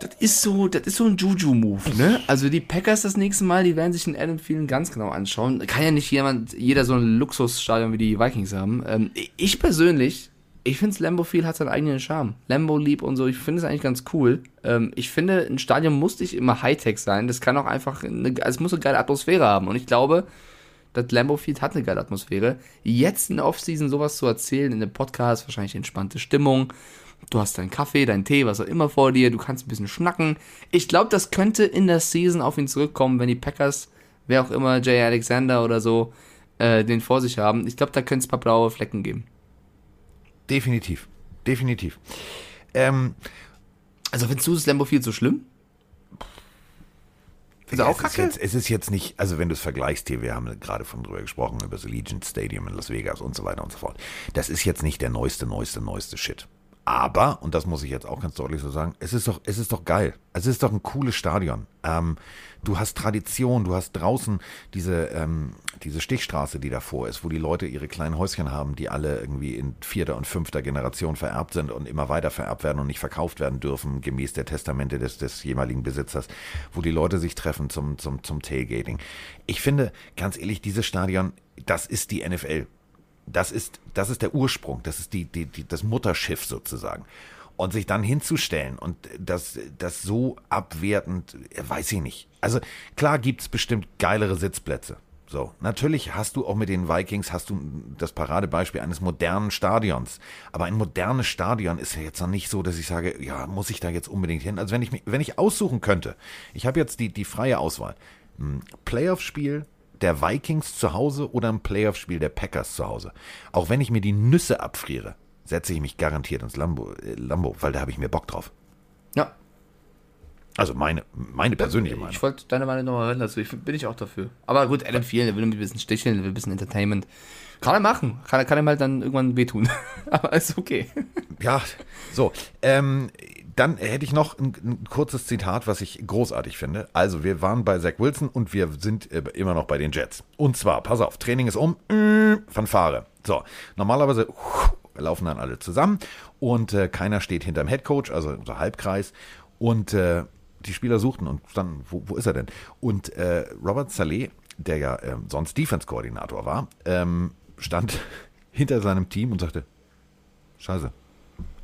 Das ist so, das ist so ein Juju-Move, ne? Also die Packers das nächste Mal, die werden sich den Adam Thielen ganz genau anschauen. Kann ja nicht jemand, jeder so ein Luxusstadion wie die Vikings haben. Ähm, ich persönlich, ich finde Lambo Field hat seinen eigenen Charme. Lambo lieb und so, ich finde es eigentlich ganz cool. Ähm, ich finde, ein Stadion muss nicht immer Hightech sein. Das kann auch einfach, eine, also es muss eine geile Atmosphäre haben. Und ich glaube, das Lambo Field hat eine geile Atmosphäre. Jetzt in der Offseason sowas zu erzählen, in einem Podcast, wahrscheinlich entspannte Stimmung. Du hast deinen Kaffee, deinen Tee, was auch immer vor dir, du kannst ein bisschen schnacken. Ich glaube, das könnte in der Season auf ihn zurückkommen, wenn die Packers, wer auch immer, Jay Alexander oder so, äh, den vor sich haben. Ich glaube, da könnte es ein paar blaue Flecken geben. Definitiv. Definitiv. Ähm, Also findest du das Lambo Field so schlimm? Ist er auch es, ist kacke? jetzt, es ist jetzt nicht, also wenn du es vergleichst hier, wir haben gerade von drüber gesprochen, über das Allegiant Stadium in Las Vegas und so weiter und so fort. Das ist jetzt nicht der neueste, neueste, neueste Shit. Aber, und das muss ich jetzt auch ganz deutlich so sagen, es ist doch, es ist doch geil. Es ist doch ein cooles Stadion. Ähm, du hast Tradition, du hast draußen diese, ähm, diese Stichstraße, die davor ist, wo die Leute ihre kleinen Häuschen haben, die alle irgendwie in vierter und fünfter Generation vererbt sind und immer weiter vererbt werden und nicht verkauft werden dürfen, gemäß der Testamente des, des jeweiligen Besitzers, wo die Leute sich treffen zum, zum, zum Tailgating. Ich finde, ganz ehrlich, dieses Stadion, das ist die NFL das ist, das ist der Ursprung, das ist die, die, die, das Mutterschiff sozusagen. Und sich dann hinzustellen und das, das so abwertend, äh, weiß ich nicht. Also klar gibt's bestimmt geilere Sitzplätze. So, natürlich hast du auch mit den Vikings hast du das Paradebeispiel eines modernen Stadions. Aber ein modernes Stadion ist ja jetzt noch nicht so, dass ich sage, ja, muss ich da jetzt unbedingt hin? Also wenn ich wenn ich aussuchen könnte, ich habe jetzt die, die freie Auswahl. Ein Playoff-Spiel der Vikings zu Hause oder ein Playoff-Spiel der Packers zu Hause. Auch wenn ich mir die Nüsse abfriere, setze ich mich garantiert ins Lambo, äh, Lambo weil da habe ich mir Bock drauf. Ja, Also meine, meine persönliche Meinung. ich wollte deine Meinung nochmal hören dazu. Ich, bin ich auch dafür. Aber gut, Adam Thielen, der will ein bisschen sticheln, der will ein bisschen Entertainment. Kann er machen. Kann, er- kann ihm halt dann irgendwann wehtun. [laughs] Aber ist okay. Ja, so. Ähm, dann hätte ich noch ein, ein kurzes Zitat, was ich großartig finde. Also, wir waren bei Zach Wilson und wir sind äh, immer noch bei den Jets. Und zwar, pass auf, Training ist um, äh, Fanfare. So, normalerweise laufen dann alle zusammen und äh, keiner steht hinterm Headcoach, also so Halbkreis. Und äh, die Spieler suchten und dann, wo, wo ist er denn? Und äh, Robert Saleh, der ja ähm, sonst Defense-Koordinator war, ähm, stand [laughs] hinter seinem Team und sagte, Scheiße.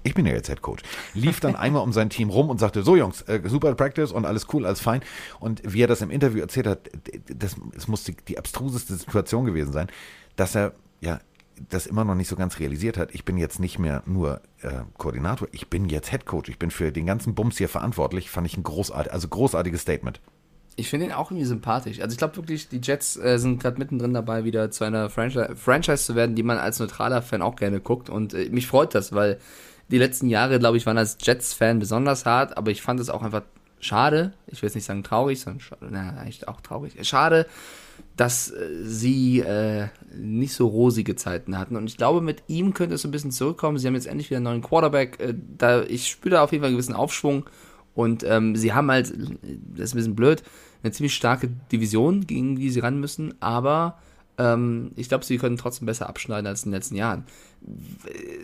Ich bin ja jetzt Head Coach. Lief dann [laughs] einmal um sein Team rum und sagte, so Jungs, äh, super Practice und alles cool, alles fein. Und wie er das im Interview erzählt hat, das, das muss die, die abstruseste Situation gewesen sein, dass er ja das immer noch nicht so ganz realisiert hat. Ich bin jetzt nicht mehr nur äh, Koordinator, ich bin jetzt Head Coach. Ich bin für den ganzen Bums hier verantwortlich. Fand ich ein großartig, also großartiges Statement. Ich finde ihn auch irgendwie sympathisch. Also ich glaube wirklich, die Jets äh, sind gerade mittendrin dabei, wieder zu einer Franchise, Franchise zu werden, die man als neutraler Fan auch gerne guckt. Und äh, mich freut das, weil die letzten Jahre, glaube ich, waren als Jets-Fan besonders hart, aber ich fand es auch einfach schade, ich will jetzt nicht sagen traurig, sondern na, eigentlich auch traurig, schade, dass äh, sie äh, nicht so rosige Zeiten hatten. Und ich glaube, mit ihm könnte es ein bisschen zurückkommen. Sie haben jetzt endlich wieder einen neuen Quarterback. Äh, da, ich spüre da auf jeden Fall einen gewissen Aufschwung. Und ähm, sie haben halt, das ist ein bisschen blöd, eine ziemlich starke Division, gegen die sie ran müssen, aber ähm, ich glaube, sie können trotzdem besser abschneiden als in den letzten Jahren.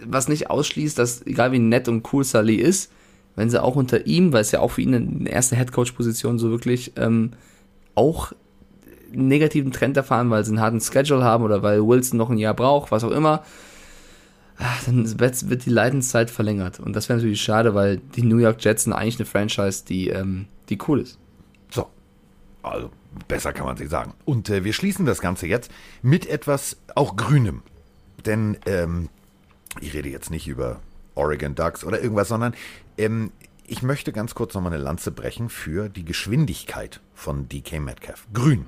Was nicht ausschließt, dass, egal wie nett und cool Saleh ist, wenn sie auch unter ihm, weil es ja auch für ihn eine erste Headcoach-Position so wirklich ähm, auch einen negativen Trend erfahren, weil sie einen harten Schedule haben oder weil Wilson noch ein Jahr braucht, was auch immer, ach, dann wird, wird die Leidenszeit verlängert. Und das wäre natürlich schade, weil die New York Jets sind eigentlich eine Franchise, die, ähm, die cool ist. So. Also, besser kann man sich sagen. Und äh, wir schließen das Ganze jetzt mit etwas auch Grünem. Denn ähm, ich rede jetzt nicht über Oregon Ducks oder irgendwas, sondern ähm, ich möchte ganz kurz nochmal eine Lanze brechen für die Geschwindigkeit von DK Metcalf. Grün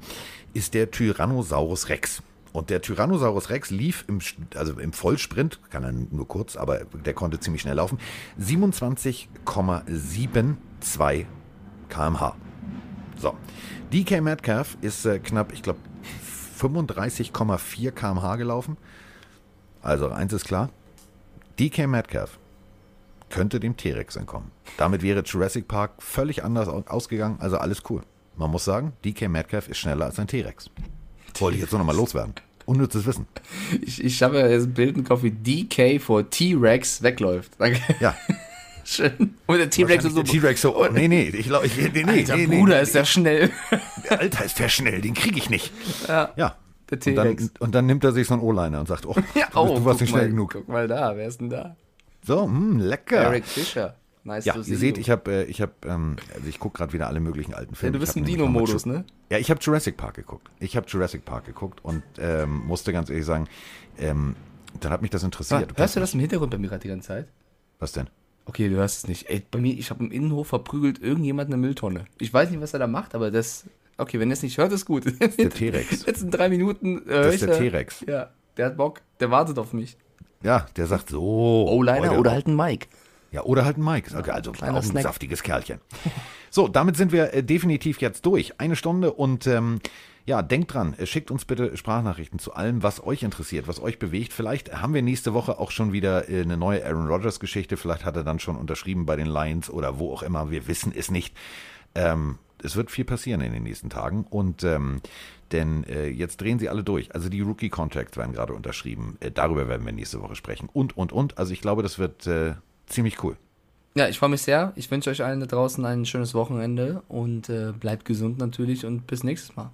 ist der Tyrannosaurus Rex. Und der Tyrannosaurus Rex lief im, also im Vollsprint, kann er nur kurz, aber der konnte ziemlich schnell laufen, 27,72 km/h. So, DK Metcalf ist äh, knapp, ich glaube, 35,4 km/h gelaufen. Also eins ist klar, DK Metcalf könnte dem T-Rex entkommen. Damit wäre Jurassic Park völlig anders ausgegangen, also alles cool. Man muss sagen, DK Metcalf ist schneller als ein T-Rex. Wollte ich jetzt nur nochmal loswerden. Unnützes Wissen. Ich, ich habe ja jetzt ein Bild im Kopf, wie DK vor T-Rex wegläuft. Danke. Ja. [laughs] Schön. Und der T-Rex so. T-Rex so, oh, nee, nee, ich glaube, ich, nee, nee, Alter nee, Bruder, nee, ist der schnell. Alter, ist der schnell, den kriege ich nicht. Ja. Ja. Der Und dann, und dann nimmt er sich so einen O-Liner und sagt, oh, [laughs] Ja, du, bist- du warst nicht schnell mal, genug. Guck mal da, wer ist denn da? So, mh, lecker. Eric Fischer. Nice Ja, ihr seht, you. ich habe, äh, ich habe, ähm, also ich gucke gerade wieder alle möglichen alten ja, Filme. du bist im Dino-Modus, ne? Ja, ich habe Jurassic Park geguckt. Ich habe Jurassic Park geguckt und ähm, musste ganz ehrlich sagen, ähm, dann hat mich das interessiert. Hörst du das im Hintergrund bei mir gerade die ganze Zeit? Was denn? Okay, du hörst es nicht. Ey, bei mir, ich habe im Innenhof verprügelt irgendjemand eine Mülltonne. Ich weiß nicht, was er da macht, aber das. Okay, wenn ihr es nicht hört, ist gut. Das der [laughs] T-Rex. Jetzt in drei Minuten. Äh, Das ist der da- T-Rex. Ja, der hat Bock. Der wartet auf mich. Ja, der sagt so. O-Liner Leute, oder halt ein Mike. Ja, oder halt ein Mike. Also, also kleiner auch ein Snack. saftiges Kerlchen. So, damit sind wir äh, definitiv jetzt durch. Eine Stunde und ähm, ja, denkt dran, äh, schickt uns bitte Sprachnachrichten zu allem, was euch interessiert, was euch bewegt. Vielleicht haben wir nächste Woche auch schon wieder äh, eine neue Aaron Rodgers Geschichte. Vielleicht hat er dann schon unterschrieben bei den Lions oder wo auch immer. Wir wissen es nicht. Ähm, es wird viel passieren in den nächsten Tagen und ähm, denn äh, jetzt drehen sie alle durch. Also die Rookie-Contracts werden gerade unterschrieben. Äh, darüber werden wir nächste Woche sprechen. Und, und, und. Also ich glaube, das wird äh, ziemlich cool. Ja, ich freue mich sehr. Ich wünsche euch allen da draußen ein schönes Wochenende und äh, bleibt gesund natürlich und bis nächstes Mal.